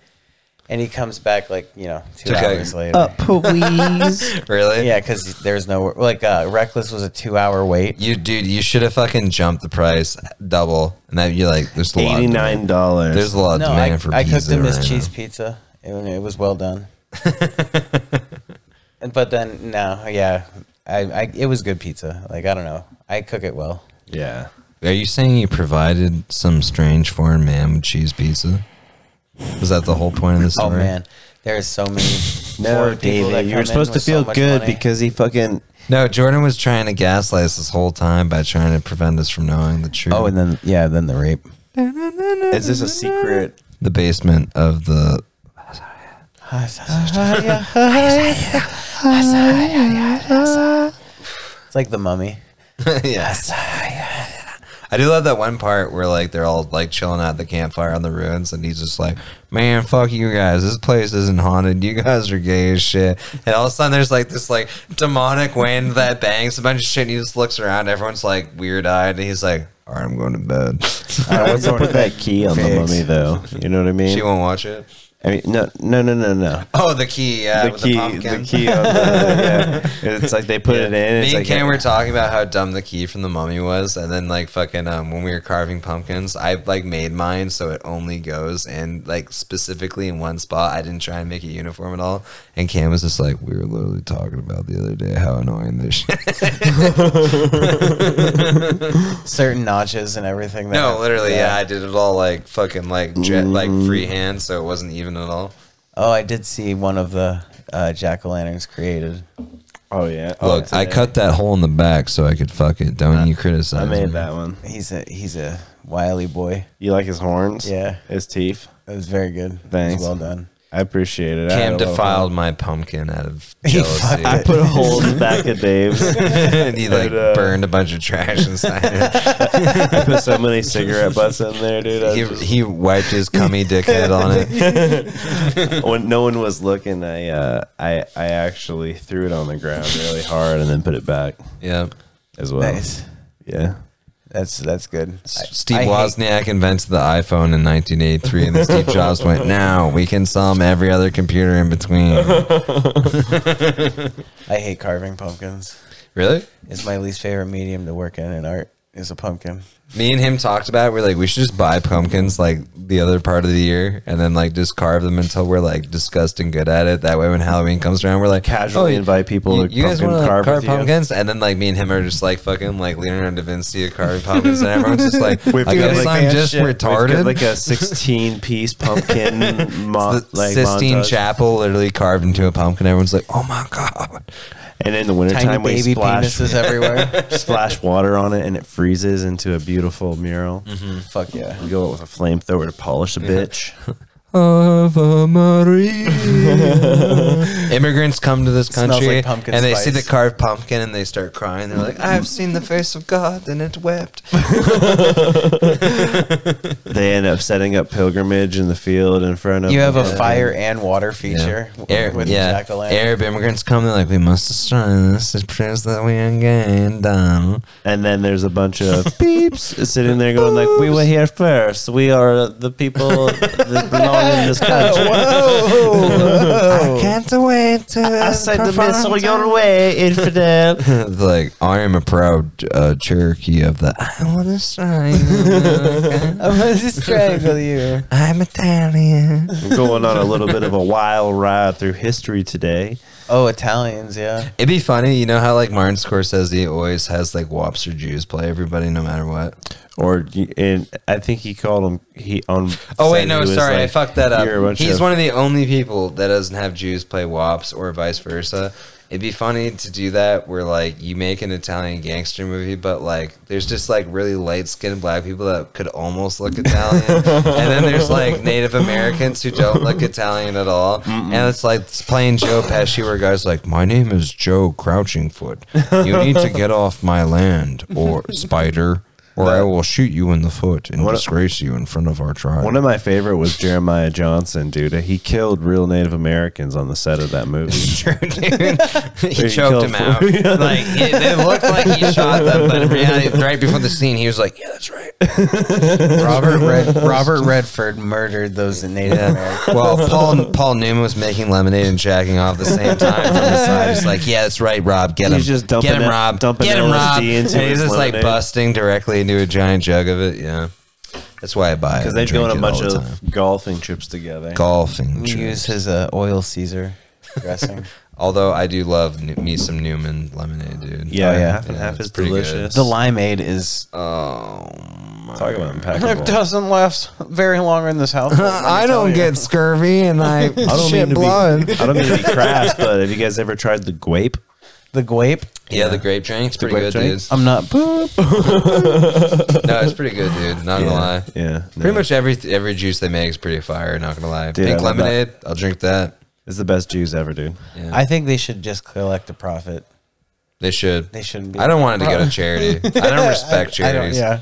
And he comes back like you know two Okay. hours later. Uh, please. Really? Yeah, because there's no like uh, reckless was a two hour wait. You dude, you should have fucking jumped the price double, and that you're like, there's a lot. of Eighty demand. nine dollars. There's a lot of No, demand I, for I pizza cooked him his right cheese now. pizza. It, it was well done. And- but then no, yeah, I, I it was good pizza. Like I don't know, I cook it well. Yeah. Are you saying you provided some strange foreign man with cheese pizza? Was that the whole point of the oh, story? Oh man, there's so many. No, poor people David, you come were supposed to with so feel good money. because he fucking. No, Jordan was trying to gaslight us this whole time by trying to prevent us from knowing the truth. Oh, and then yeah, then the rape. Is this a secret? the basement of the. It's like the mummy. yes. I do love that one part where like they're all like chilling at the campfire on the ruins, and he's just like, "Man, fuck you guys. This place isn't haunted. You guys are gay as shit." And all of a sudden, there's like this like demonic wind that bangs a bunch of shit. And he just looks around. Everyone's like weird eyed, and he's like, "All right, I'm going to bed." Uh, want to put that key on the mummy though? You know what I mean? she won't watch it. I mean, no, no, no, no, no. Oh, the key, yeah, the with key, the the, key. On the, yeah, it's like they put it in. Me and like Ken were talking about how dumb the key from the mummy was, and then like fucking um, when we were carving pumpkins, I like made mine so it only goes in like specifically in one spot. I didn't try and make it uniform at all. And Cam was just like, we were literally talking about the other day how annoying this shit. Certain notches and everything. that no, have- literally, yeah. I did it all like fucking like jet like Mm. freehand, so it wasn't even at all. Oh, I did see one of the uh, jack o' lanterns created. oh yeah. Oh, Look, it's I cut that hole in the back so I could fuck it. Don't you criticize? I made me. that one. He's a he's a wily boy. You like his horns? Yeah. His teeth. It was very good. It was Thanks. well done. I appreciate it. I Cam defiled my pumpkin out of jealousy. I put a hole in the back of Dave's. and he like And, uh, burned a bunch of trash inside it. I put so many cigarette butts in there, dude. He, was just- he wiped his cummy dickhead on it. when no one was looking, I uh, I I actually threw it on the ground really hard and then put it back Yeah. as well. Nice. Yeah. That's that's good. Steve I Wozniak invented the iPhone in 1983, and then Steve Jobs went, "Now we can sell him every other computer in between." I hate carving pumpkins. really? It's my least favorite medium to work in in art. Is a pumpkin. Me and him talked about. it. We're like, we should just buy pumpkins like the other part of the year, and then like just carve them until we're like disgusting good at it. That way, when Halloween comes around, we're like Casually "Oh, invite people You, to you guys pumpkin want to carve carve, with you." pumpkins? And then like me and him are just like fucking like Leonardo da Vinci carving pumpkins, and everyone's just like, We've I guess like, I'm just shit. Retarded. like a 16 piece pumpkin mo- the like Sistine montage. Chapel literally carved into a pumpkin. Everyone's like, "Oh my god!" And in the wintertime, we baby splash, penises everywhere. splash water on it and it freezes into a beautiful mural. Mm-hmm. Fuck yeah. We go out with a flamethrower to polish a bitch. Ave Maria. Immigrants come to this Smells country like pumpkin and they see the spice. carved pumpkin and they start crying. They're like, "I've seen the face of God and it wept." They end up setting up pilgrimage in the field in front of. You have a the- fire and water feature w- Arab, with yeah. jack Arab immigrants come. They're like, "We must destroy this to prove that we are getting done. And then there's a bunch of peeps sitting there going like, "We were here first. We are the people that belong in this country." I can't wait to. I said the missile your way, infidel. like I am a proud uh, Cherokee of the. I want to strike. I want to strangle you. I'm Italian. We're going on a little bit of a wild ride through history today. Oh, Italians, yeah. It'd be funny, you know how like Martin Scorsese always has like wops or Jews play everybody no matter what. Or and I think he called him he on. Oh wait, no, he was sorry, I fucked that up. "You're a bunch He's of-" one of the only people that doesn't have Jews play wops or vice versa. It'd be funny to do that where like you make an Italian gangster movie, but like there's just like really light skinned black people that could almost look Italian, and then there's like Native Americans who don't look Italian at all, and it's like it's playing Joe Pesci where guys like, "My name is Joe Crouching Foot. You need to get off my land, or spider." Or I will shoot you in the foot and What- disgrace you in front of our tribe. One of my favorite was Jeremiah Johnson, dude. He killed real Native Americans on the set of that movie. Sure, dude. he He choked killed him four- out. Like it, it looked like he shot them, but in reality, right before the scene, he was like, "Yeah, that's right." Robert Red, Robert Redford murdered those Native Americans. Well, Paul Paul Newman was making lemonade and jacking off at the same time from the side. He's like, "Yeah, that's right, Rob. Get him. He's just dumping get him, it- Rob. dumping Get him, LSD Rob." And he's his just like lemonade. busting directly into a giant jug of it. Yeah, that's why I buy it. Because they go drink on a bunch of golfing trips together. golfing. You trips. use his uh, oil Caesar dressing. Although I do love New- me some Newman lemonade, dude. Yeah, Oh, yeah. half and Yeah, half it's is pretty good. delicious. the limeade is. Oh. Talk about It impeccable. doesn't last very long in this house. I don't get scurvy and I, I don't shit mean to blood. be. I don't mean to be crass, but have you guys ever tried the guape? The grape. Yeah, the grape drink's pretty grape good, drink? I'm not. Boop. No, it's pretty good, dude. Not gonna lie. Yeah, Pretty no. much every every juice they make is pretty fire. Not gonna lie. Dude, Pink I love that. lemonade, I'll drink that. It's the best juice ever, dude. Yeah, I think they should just collect a profit. they should. They shouldn't be. I don't want it to go to charity. I don't respect I don't- charities. yeah.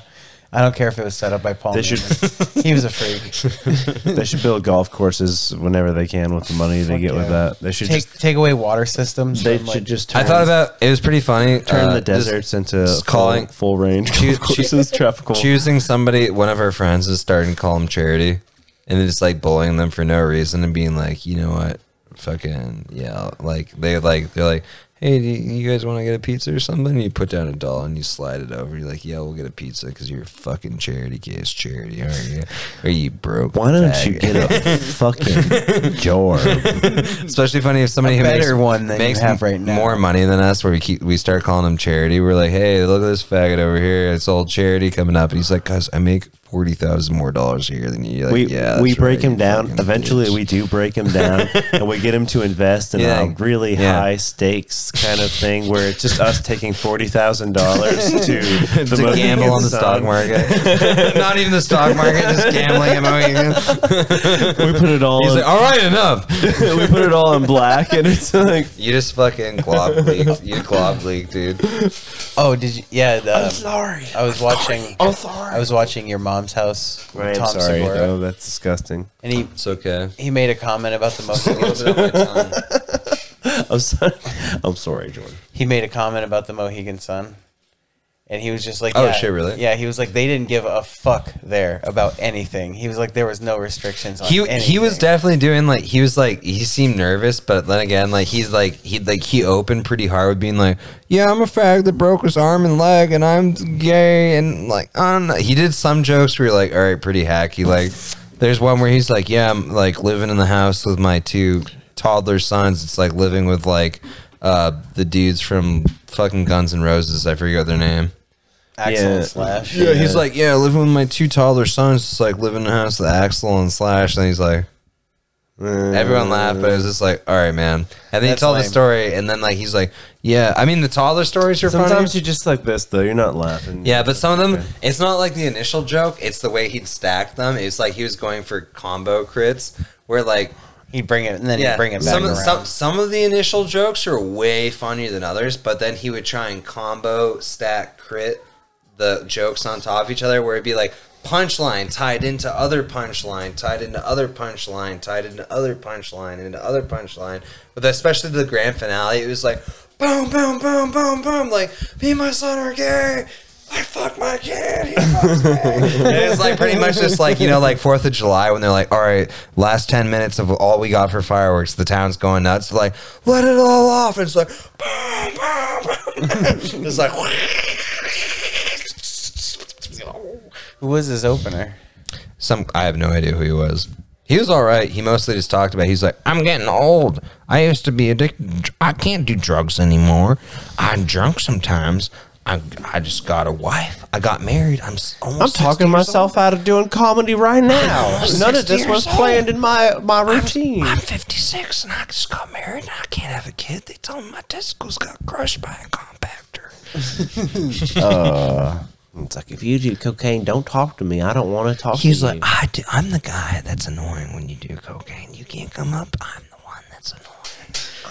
I don't care if it was set up by Paul. They should- Newman. he was a freak. They should build golf courses whenever they can with the money they Fuck get with yeah. that. They should Take just take away water systems. they from, should like- just turn, I thought about it was pretty funny. turn uh, the just deserts into just full, calling- full range Choo- golf courses, tropical. choosing somebody. One of our friends is starting to call them charity, and then just like bullying them for no reason and being like, you know what, fucking yeah, like they like they're like. Hey, do you you guys want to get a pizza or something? You put down a doll and you slide it over. You're like, yeah, we'll get a pizza because you're a fucking charity case charity, aren't you? Are you broke? Why don't you get a fucking job? Especially funny if somebody A who makes, one than makes have right now. more money than us, where we keep we start calling them charity. We're like, hey, look at this faggot over here. It's old charity coming up, and he's like, guys, I make forty thousand more dollars a year than you. You're like, we yeah, we break right, him down. Eventually, bitch." we do break him down, and we get him to invest in Yeah. a really Yeah. high stakes kind of thing where it's just us taking forty thousand dollars to the to gamble on the Sun. stock market. Not even the stock market, just gambling. We put it all. He's in, like, all right, enough. we put it all in black, and it's like You just fucking glob leaked. You glob leaked, dude. Oh, did you? Yeah. The, sorry. I was watching. I'm sorry. I was watching your mom's house. with Right, I'm Tom sorry. Segura, Oh, that's disgusting. and he It's okay. he made a comment about the Mohegan. Put it on my. I'm sorry. I'm sorry, Jordan. he made a comment about the Mohegan Sun, and he was just like, Oh, shit, really? Yeah, he was like, they didn't give a fuck there about anything. He was like, there was no restrictions on he anything. he was definitely doing like he was like he seemed nervous, but then again, like he's like he like he opened pretty hard with being like, yeah, I'm a fag that broke his arm and leg, and I'm gay, and like I don't know. He did some jokes where you're like, all right, pretty hacky. Like there's one where he's like, yeah, I'm like living in the house with my two toddler sons. It's like living with like uh the dudes from fucking Guns N' Roses. I forget their name. Axl Yeah. and Slash. Yeah, he's like, yeah, living with my two toddler sons. It's like living in a house with Axl and Slash. And he's like, Everyone laughed, but it was just like, all right, man. And then he That's told the story, and then like he's like, yeah. I mean, the taller stories are funny. Sometimes you just like this though. You're not laughing. Yeah, but some of them, it's not like the initial joke. It's the way he'd stack them. It's like he was going for combo crits, where like He'd bring it and then yeah, he'd bring it back some, of, some some of the initial jokes are way funnier than others, but then he would try and combo stack crit the jokes on top of each other, where it'd be like punchline tied into other punchline, tied into other punchline, tied into other punchline, into other punchline. But especially the grand finale, it was like boom, boom, boom, boom, boom, like me and my son are gay. I fuck my kid. He fucks me. and it's like pretty much just like you know, like Fourth of July when they're like, "All right, last ten minutes of all we got for fireworks, the town's going nuts." Like, let it all off. And it's like, boom, boom, boom. it's like, Who was his opener? some. I have no idea who he was. He was all right. He mostly just talked about. He's like, I'm getting old. I used to be addicted. I can't do drugs anymore. I'm drunk sometimes. I, I just got a wife. I got married. I'm almost. I'm talking years myself out of doing comedy right now. almost None of 60 this was years old. planned in my my routine. I'm 56 and I just got married and I can't have a kid. They told me my testicles got crushed by a compactor. Uh, it's like if you do cocaine, don't talk to me. I don't want to talk He's to like, you. I do, I'm the guy that's annoying when you do cocaine. You can't come up. I'm the one that's annoying.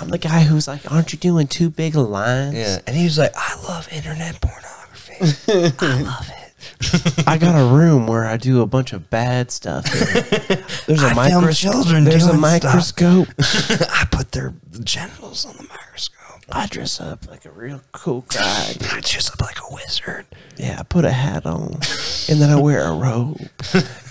I'm the guy who's like, aren't you doing too big of lines? Yeah, and he was like, I love internet pornography. I love it. I got a room where I do a bunch of bad stuff. There's a I film micros- children There's a doing microscope. I put their genitals on the microscope. I dress up like a real cool guy. I dress up like a wizard. Yeah, I put a hat on, and then I wear a robe,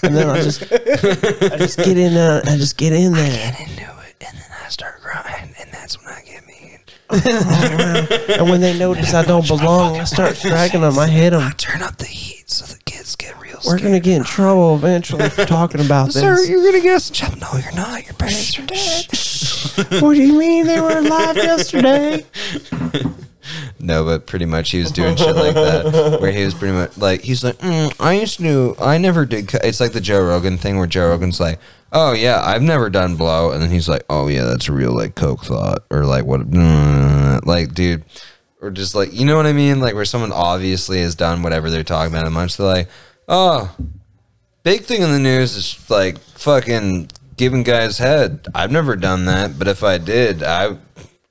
and then I just, I just get in there. I just get in there. Get into it, and then I start crying, and that's when I get mean. And when they notice I don't belong, I start dragging them. I hit them. I them. turn up the heat so the kids get real sick. We're scared. gonna get in trouble eventually for talking about Sir, this. Sir, you're gonna get us in trouble. No, you're not. Your parents are dead. What do you mean they were alive yesterday? No, but pretty much he was doing shit like that, where he was pretty much like he's like, mm, I used to, do, I never did. It's like the Joe Rogan thing, where Joe Rogan's like, oh yeah, I've never done blow, and then he's like, oh yeah, that's a real like coke thought, or like what, mm, like dude, or just like you know what I mean, like where someone obviously has done whatever they're talking about a bunch. They're like, oh, big thing in the news is like fucking giving guys head. I've never done that, but if I did, I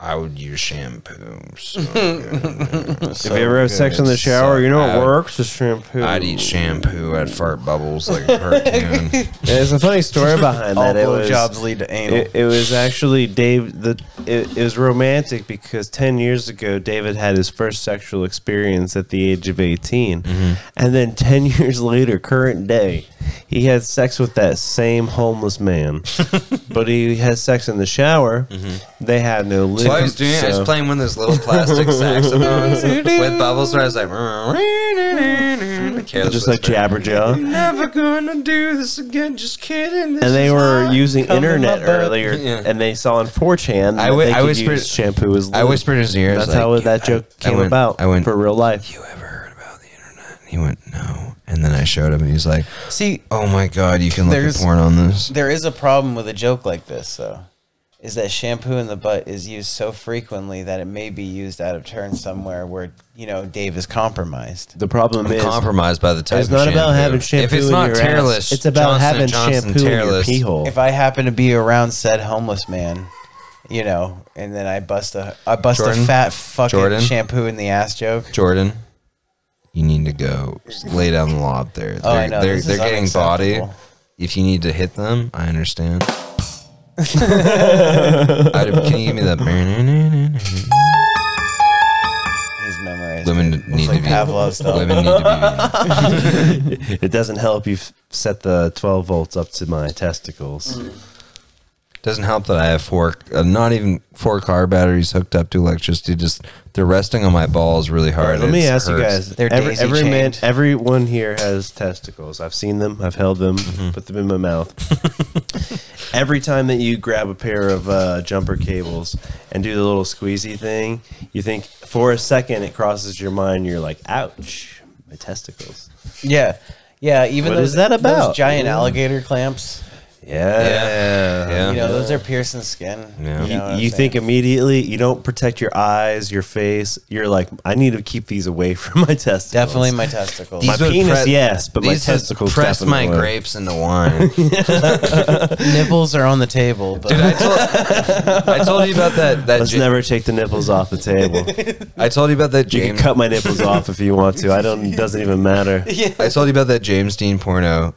I would use shampoo. So if you ever have sex in the shower, you know I it would- works. The shampoo. I'd eat shampoo. I'd fart bubbles like a cartoon. There's a funny story behind All that. It was, blowjobs lead to anal. It, it was actually Dave. The it, it was romantic because ten years ago, David had his first sexual experience at the age of 18 Mm-hmm. and then ten years later, current day, he had sex with that same homeless man, but he had sex in the shower. Mm-hmm. They had no lid. What I was doing, I was so- playing one of those little plastic saxophones with bubbles where I was like, Careless just like Whisper. Jabberjaw. Never gonna do this again. Just kidding. This And they is were hot. using Come in my internet butt. earlier, Yeah. and they saw on 4chan I that whi- they I could whispered- use shampoo as I whispered in his ear. That's like, how that joke I came went- about I went for real life. You ever heard about the internet? And he went, no. And then I showed him, and he's like, See, oh my god, you can look There's- at porn on this. there is a problem with a joke like this, though. Is that shampoo in the butt is used so frequently that it may be used out of turn somewhere where you know Dave is compromised. The problem I'm is compromised by the type it's of not about having shampoo If it's in not your tearless, ass. It's about Johnson having Johnson shampoo in your tearless. pee hole. If I happen to be around said homeless man, you know, and then I bust a I bust Jordan? a fat fucking Jordan? shampoo in the ass joke. Jordan, you need to go lay down the law up there. They're, Oh, I know, they're, this they're is getting body. If you need to hit them, I understand. I'd- can you give me that? He's memorized. Women it. need like to be. Pavlov style. Women need to be. it doesn't help you f- set the 12 volts up to my testicles. Doesn't help that I have four, uh, not even four car batteries hooked up to electricity. Just they're resting on my balls really hard. Let me It's ask you guys. They're every, daisy every man, chained. everyone here has testicles. I've seen them. I've held them. Mm-hmm. Put them in my mouth. every time that you grab a pair of uh, jumper cables and do the little squeezy thing, you think for a second it crosses your mind. You're like, "Ouch, my testicles." Yeah, yeah. Even What those is that about? Those giant Yeah. alligator clamps. Yeah. Yeah. You know, those are piercing skin. Yeah. You, know what you think immediately you don't protect your eyes, your face. You're like, I need to keep these away from my testicles. definitely my testicles. My penis, pre- yes, but my these would testicles press my definitely. grapes into wine. nipples are on the table, but Dude, I told, I told you about that. That Let's Ja- never take the nipples off the table. I told you about that You can cut my nipples off if you want to. I don't. It doesn't even matter. Yeah. I told you about that James Dean porno um,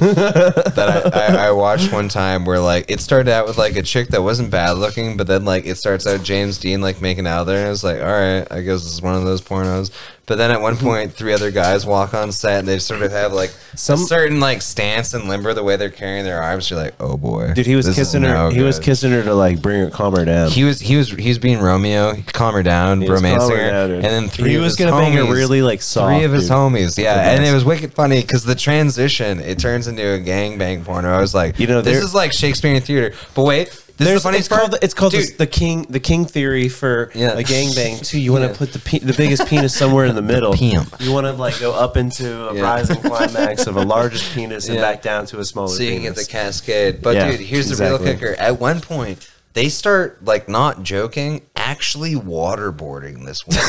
that I, I, I watched one time where like it started out with like a chick that wasn't bad looking, but then like it starts out James Dean like making out there, and I was like, all right, I guess this is one of those pornos. But then at one mm-hmm. point, three other guys walk on set, and they sort of have like Some- a certain like stance and limber the way they're carrying their arms. You're like, oh boy, Dude, he was this is kissing her. no He was good. kissing her to like bring her, calm her down. He was he was he was being Romeo, calm her down, He was romancing calming her, her down, and then three He of was his gonna bang her homies- really, like, soft, Three of his dude. homies, yeah, and it was wicked funny because the transition it turns into a gangbang porno. I was like, You know, this there- is like Shakespearean theater. But wait, this There's, is the funniest it's called part. the, it's called the, the king the king theory for Yeah. a gangbang too. You want to Yeah. put the pe- the biggest penis somewhere in the middle. pimp. You want to like go up into a Yeah. rising climax of a largest penis and back down to a smaller. so you can get the cascade. But Yeah, dude, here's the real kicker. At one point, they start like not joking, actually waterboarding this one.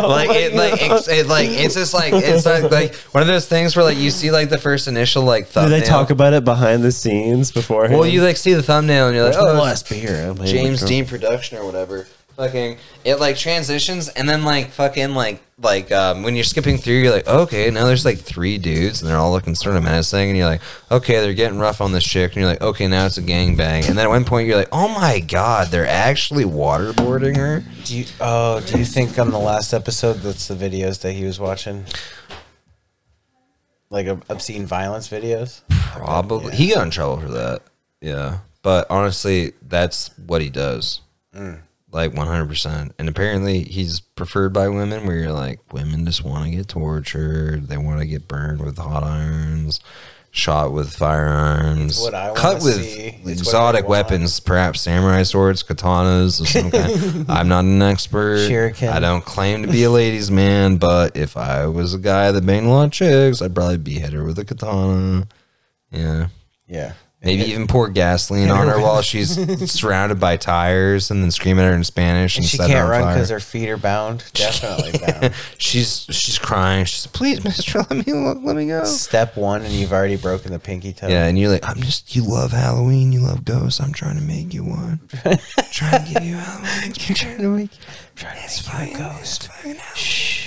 Oh like it, like it's it, like it's just like it's like, like one of those things where like you see like the first initial like Do thumbnail. they talk about it behind the scenes before? Well, you like see the thumbnail and you're like, oh, last beer? I'm James oh. Dean production or whatever. Fucking it like transitions and then like fucking like like um, when you're skipping through, you're like, okay, now there's like three dudes and they're all looking sort of menacing, and you're like, okay, they're getting rough on this chick, and you're like, okay, now it's a gangbang, and then at one point you're like, oh my god, they're actually waterboarding her. do you, oh, do you think on the last episode that's the videos that he was watching? Like obscene violence videos? Probably he got in trouble for that. Yeah, but honestly, that's what he does. Like 100%. And apparently he's preferred by women where you're like, women just want to get tortured. They want to get burned with hot irons, shot with firearms, what I wanna cut with see. Exotic weapons, perhaps samurai swords, katanas, of some kind. I'm not an expert. I don't claim to be a ladies' man, but if I was a guy that banged a lot of chicks, I'd probably behead her with a katana. Yeah. Yeah. Maybe even pour gaseline on her while she's surrounded by tires, and then scream at her in Spanish and, And she can't run because her feet are bound. Definitely bound. she's she's crying. She's like, please, Mister, let me look, let me go. Step one, and you've already broken the pinky toe. Yeah, and you're like, I'm just. You love Halloween. You love ghosts. I'm trying to make you one. trying to give you Halloween. You're trying to make. Trying to make you a It's ghost. fine. Shh.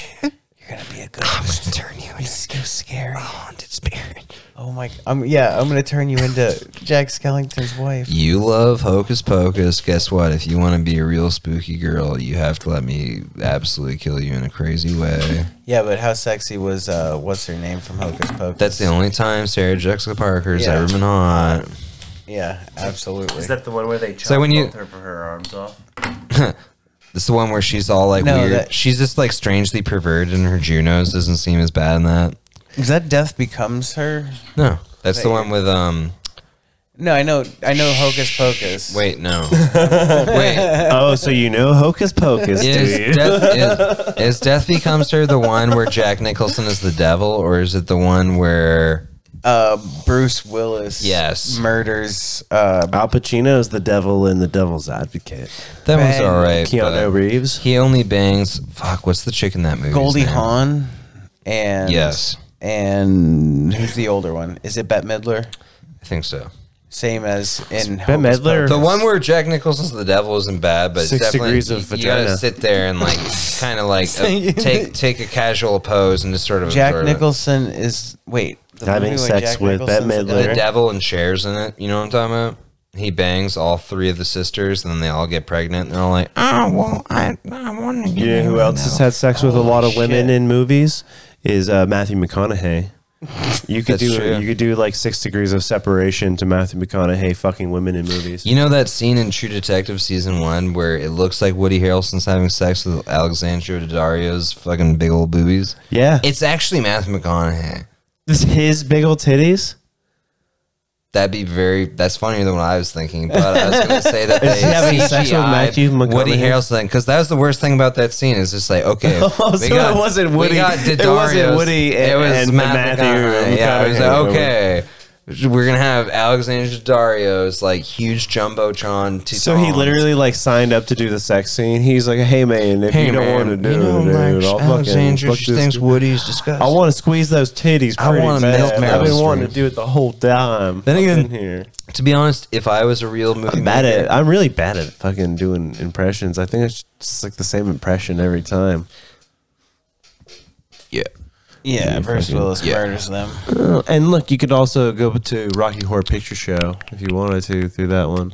You're gonna be a ghost. I'm gonna turn you into It's so scary. a haunted spirit. Oh my! I'm yeah. I'm gonna turn you into Jack Skellington's wife. You love Hocus Pocus. Guess what? If you want to be a real spooky girl, you have to let me absolutely kill you in a crazy way. Yeah, but how sexy was uh, what's her name from Hocus Pocus? That's the only time Sarah Jessica Parker's Yeah. ever been hot. Yeah, absolutely. Is that the one where they chop So when you- both her, her arms off? This is the one where she's all like No, weird. that- she's just like strangely perverted, and her Junos doesn't seem as bad in that. Is that Death Becomes Her? No, that's the one with um. No, I know. I know Hocus Pocus. Wait, no. Wait, oh, so you know Hocus Pocus, is dude? death, is, is Death Becomes Her the one where Jack Nicholson is the devil, or is it the one where Uh, Bruce Willis. Yes. Murders. Uh, Al Pacino is the devil in The Devil's Advocate. that one's Ben all right? Keanu but Reeves. He only bangs. Fuck, what's the chick in that movie? Goldie Hawn. And Yes. And who's the older one? Is it Bette Midler? I think so. Same as in Bette Hocus Midler? Pocus. The one where Jack Nicholson's the devil isn't bad, but it's Six definitely degrees of you, you gotta vagina. sit there and like kind of like uh, take take a casual pose and just sort of Jack absorb it. Nicholson is wait. Having movie sex Jack with Bette Nicholson's Midler. the devil? devil and shares in it. You know what I'm talking about? He bangs all three of the sisters, and then they all get pregnant. And they're all like, "Oh well, I I want to." You know who else has had sex with a lot of women in movies? Is uh, Matthew McConaughey. You could That's do true. you could do like six degrees of separation to Matthew McConaughey fucking women in movies. You know that scene in True Detective season one where it looks like Woody Harrelson's having sex with Alexandra Daddario's fucking big old boobies? yeah, It's actually Matthew McConaughey. His big old titties. That'd be very. That's funnier than what I was thinking. But I was going to say that Is they he having sex with CGI'd Matthew Woody McConaughey? Harrelson because that was the worst thing about that scene. Is just like okay, Oh, so it wasn't Woody- We got it wasn't Daddario's- Woody and- it was and Matt Matthew McConaughey. Yeah, it was like, okay. We're gonna have Alexander Daddario's like huge jumbotron. So he literally like signed up to do the sex scene. He's like, "Hey man, if Hey you don't man, want to do you know, it, dude, I'll fucking Alexandra fuck just this thinks dude. Woody's disgusting. I want to squeeze those titties I Pretty want to milk bad. I've been wanting to do it the whole time. Then again- in here, to be honest, if I was a real movie I'm bad maker, at. I'm really bad at fucking doing impressions. I think it's just like the same impression every time. yeah. Yeah, Bruce fucking- Willis yeah. murders them. Uh, and look, you could also go to Rocky Horror Picture Show if you wanted to through that one.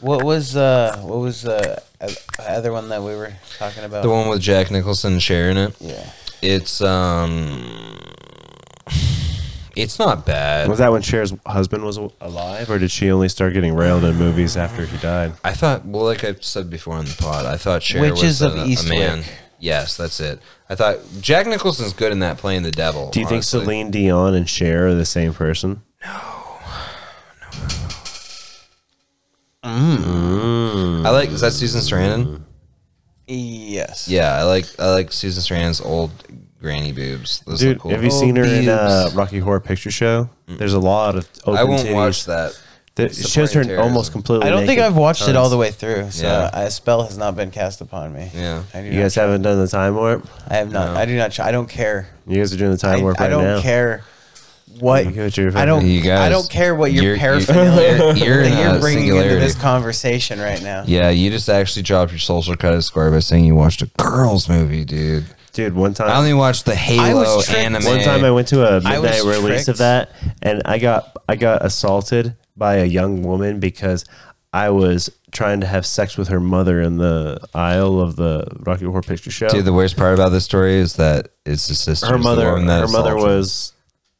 What was uh what was the uh, other one that we were talking about? The one with Jack Nicholson sharing it. Yeah. It's um, it's not bad. Was that when Cher's husband was alive, or did she only start getting railed in movies after he died? I thought, well, like I said before on the pod, I thought Cher Witches was of a, a Eastwick. man. Yes, that's it. I thought Jack Nicholson's good in that playing the devil. Do you think honestly. Celine Dion and Cher are the same person? No. I like is that Susan Sarandon? Yes. Yeah, I like I like Susan Sarandon's old granny boobs. Those Dude, cool. have you seen her in uh. Rocky Horror Picture Show? There's a lot of open I won't titties. watch that. That- It shows her supporting almost completely. I don't think naked. I've watched it all the way through, so Yeah. a spell has not been cast upon me. Yeah. I do You not guys try- haven't done the time warp. I have not. No. I do not. Try, I don't care. You guys are doing the I, time warp I right don't now. care what. You get your I don't. You guys- I don't care what your you're- paraphernalia you're- you're in that you're a bringing into singularity. this conversation right now. Yeah, you just actually dropped your social credit score by saying you watched a girls movie, dude. Dude, one time I only watched the Halo tricked. anime. One time I went to a I was midnight release tricked. of that, and I got I got assaulted by a young woman because I was trying to have sex with her mother in the aisle of the Rocky Horror Picture Show. Dude, the worst part about this story is that it's the sister. her mother, the woman that her mother was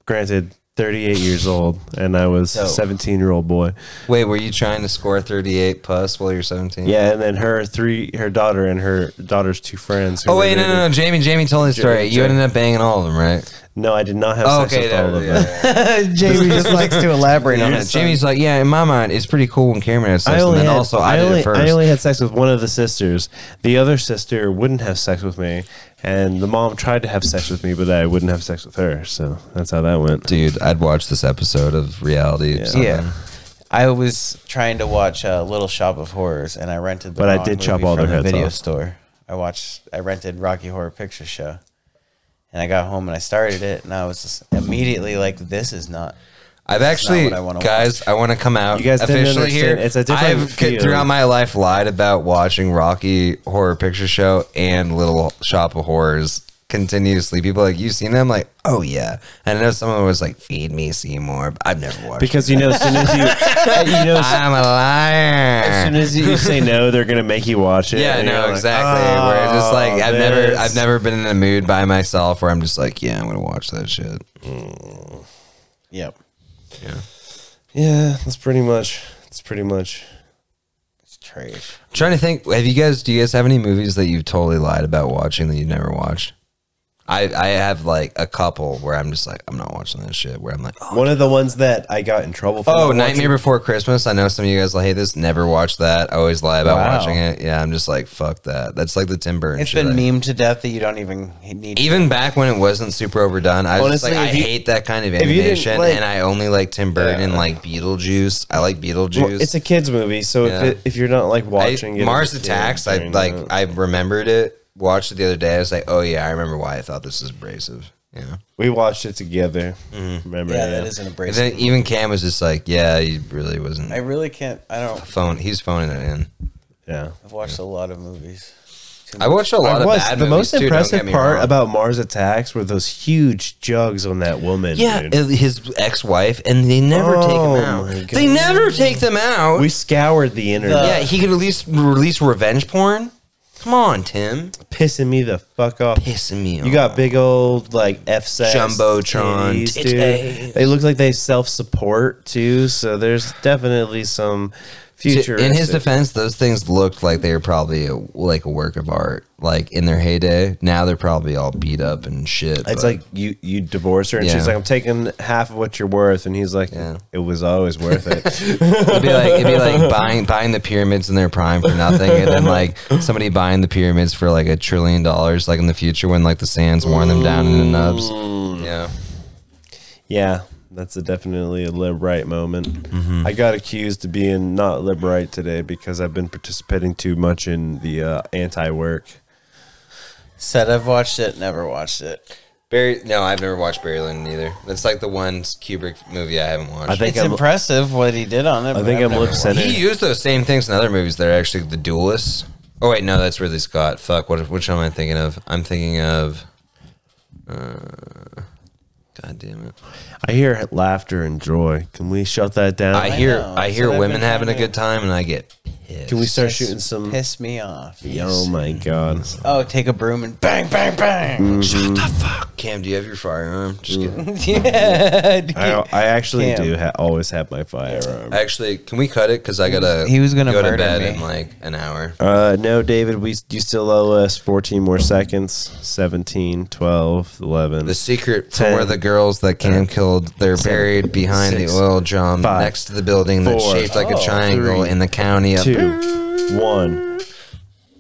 granted 38 years old, and I was a 17 year old boy. Wait, were you trying to score 38 plus while you're 17? Yeah, and then her three, her daughter and her daughter's two friends. Oh wait, no, no, no, Jamie, Jamie told me the story. Jamie, You Jamie. ended up banging all of them, right? No, I did not have Oh, sex okay, with all of yeah, them. Jamie just likes to elaborate on Yeah, it. Jamie's like, yeah, in my mind, it's pretty cool when Cameron has sex, I and only then had, also I, I, did only, it first. I only had sex with one of the sisters. The other sister wouldn't have sex with me, and the mom tried to have sex with me, but I wouldn't have sex with her. So that's how that went. Dude, I'd watch this episode of reality. Yeah. Yeah. I was trying to watch uh, Little Shop of Horrors, and I rented the But I wrong did chop movie all from their the heads video off. store. I watched. I rented Rocky Horror Picture Show, and I got home and I started it, and I was just immediately like, "This is not." I've That's not actually, what I wanna guys, I want to come out You guys officially here. It's a different I've feel. throughout my life lied about watching Rocky Horror Picture Show and Little Shop of Horrors continuously. People like, you seen them? Like, oh yeah. And I know someone was like, feed me Seymour. But I've never watched. Because you know, as soon as you, you know, I'm a liar. As soon as you say no, they're gonna make you watch it. yeah, no, like, exactly. where it's just like "Oh, I've never. I've never been in a mood by myself where I'm just like, yeah, I'm gonna watch that shit. Mm. Yep. Yeah. Yeah, that's pretty much. That's pretty much. It's trash. I'm trying to think. Have you guys? Do you guys have any movies that you've totally lied about watching that you've never watched? I I have like a couple where I'm just like I'm not watching this shit. Where I'm like, oh, One of the ones that I got in trouble for. oh Nightmare watching- Before Christmas. I know some of you guys like, hey, this. Never watched that. I always lie about Wow. watching it. Yeah, I'm just like fuck that. That's like the Tim Burton. It's shit. been I- memed to death that you don't even need. Even back when it wasn't super overdone, I was Honestly, just like, I you- hate that kind of if you didn't animation, like- and I only like Tim Burton and like Beetlejuice. I like Beetlejuice. Well, it's a kids movie, so Yeah. if, it, if you're not like I- watching it, Mars Attacks. I like. that- I remembered it. Watched it the other day. I was like, oh yeah, I remember why I thought this was abrasive. Yeah. we watched it together. Mm-hmm. Remember? Yeah, yeah. that is an And abrasive. then even Cam was just like, yeah, he really wasn't I really can't. I don't. phone. He's phoning it in. Yeah. I've watched a lot of movies. I watched a lot I of was. bad the most too, impressive part wrong. about Mars Attacks were those huge jugs on that woman. yeah, dude. his ex-wife, and they never take Oh, him out. They never take them out. we scoured the internet, yeah, he could at least release revenge porn. Come on, Tim, pissing me the fuck off. pissing me off. You got big old like F sex Jumbotron titties, dude. They look like they self support too, so there's definitely some future. In his defense, those things looked like they were probably a, like a work of art, like in their heyday. Now they're probably all beat up and shit. It's but- like you you divorce her and Yeah. she's like, I'm taking half of what you're worth, and he's like, Yeah. it was always worth it. It'd be like it'd be like buying buying the pyramids in their prime for nothing, and then like somebody buying the pyramids for like a trillion dollars, like in the future when like the sands worn them down in the nubs. Mm. Yeah, yeah, That's a definitely a lib right moment. Mm-hmm. I got accused of being not lib right today because I've been participating too much in the uh, anti work. Said I've watched it, never watched it. Barry, no, I've never watched Barry Lyndon either. That's like the one Kubrick movie I haven't watched. I think It's I'm, impressive what he did on it. I think I've I'm never lip watched he used those same things in other movies that are actually the duelists. Oh wait, no, that's Ridley Scott. Fuck, what which one am I thinking of? I'm thinking of. Uh, God damn it! I hear laughter and joy. Can we shut that down? I hear know, I hear what I've women been having a trying good time, and I get pissed. Can we start Piss- shooting some? Piss me off. Oh my god! Oh, take a broom and bang, bang, bang. Shut the fuck, Cam. Do you have your firearm? Just kidding. yeah. dude. I, I actually Cam. do ha- always have my firearm. Actually, can we cut it? Because I gotta. He was gonna go to murder bed me. in like an hour. Uh, no, David, we you still owe us 14 more seconds. 17, 12, 11. The secret to Ten. where the girls that Cam killed, they're buried behind six, the oil drum five, next to the building that's four, shaped like a oh, triangle three, in the county of two, one.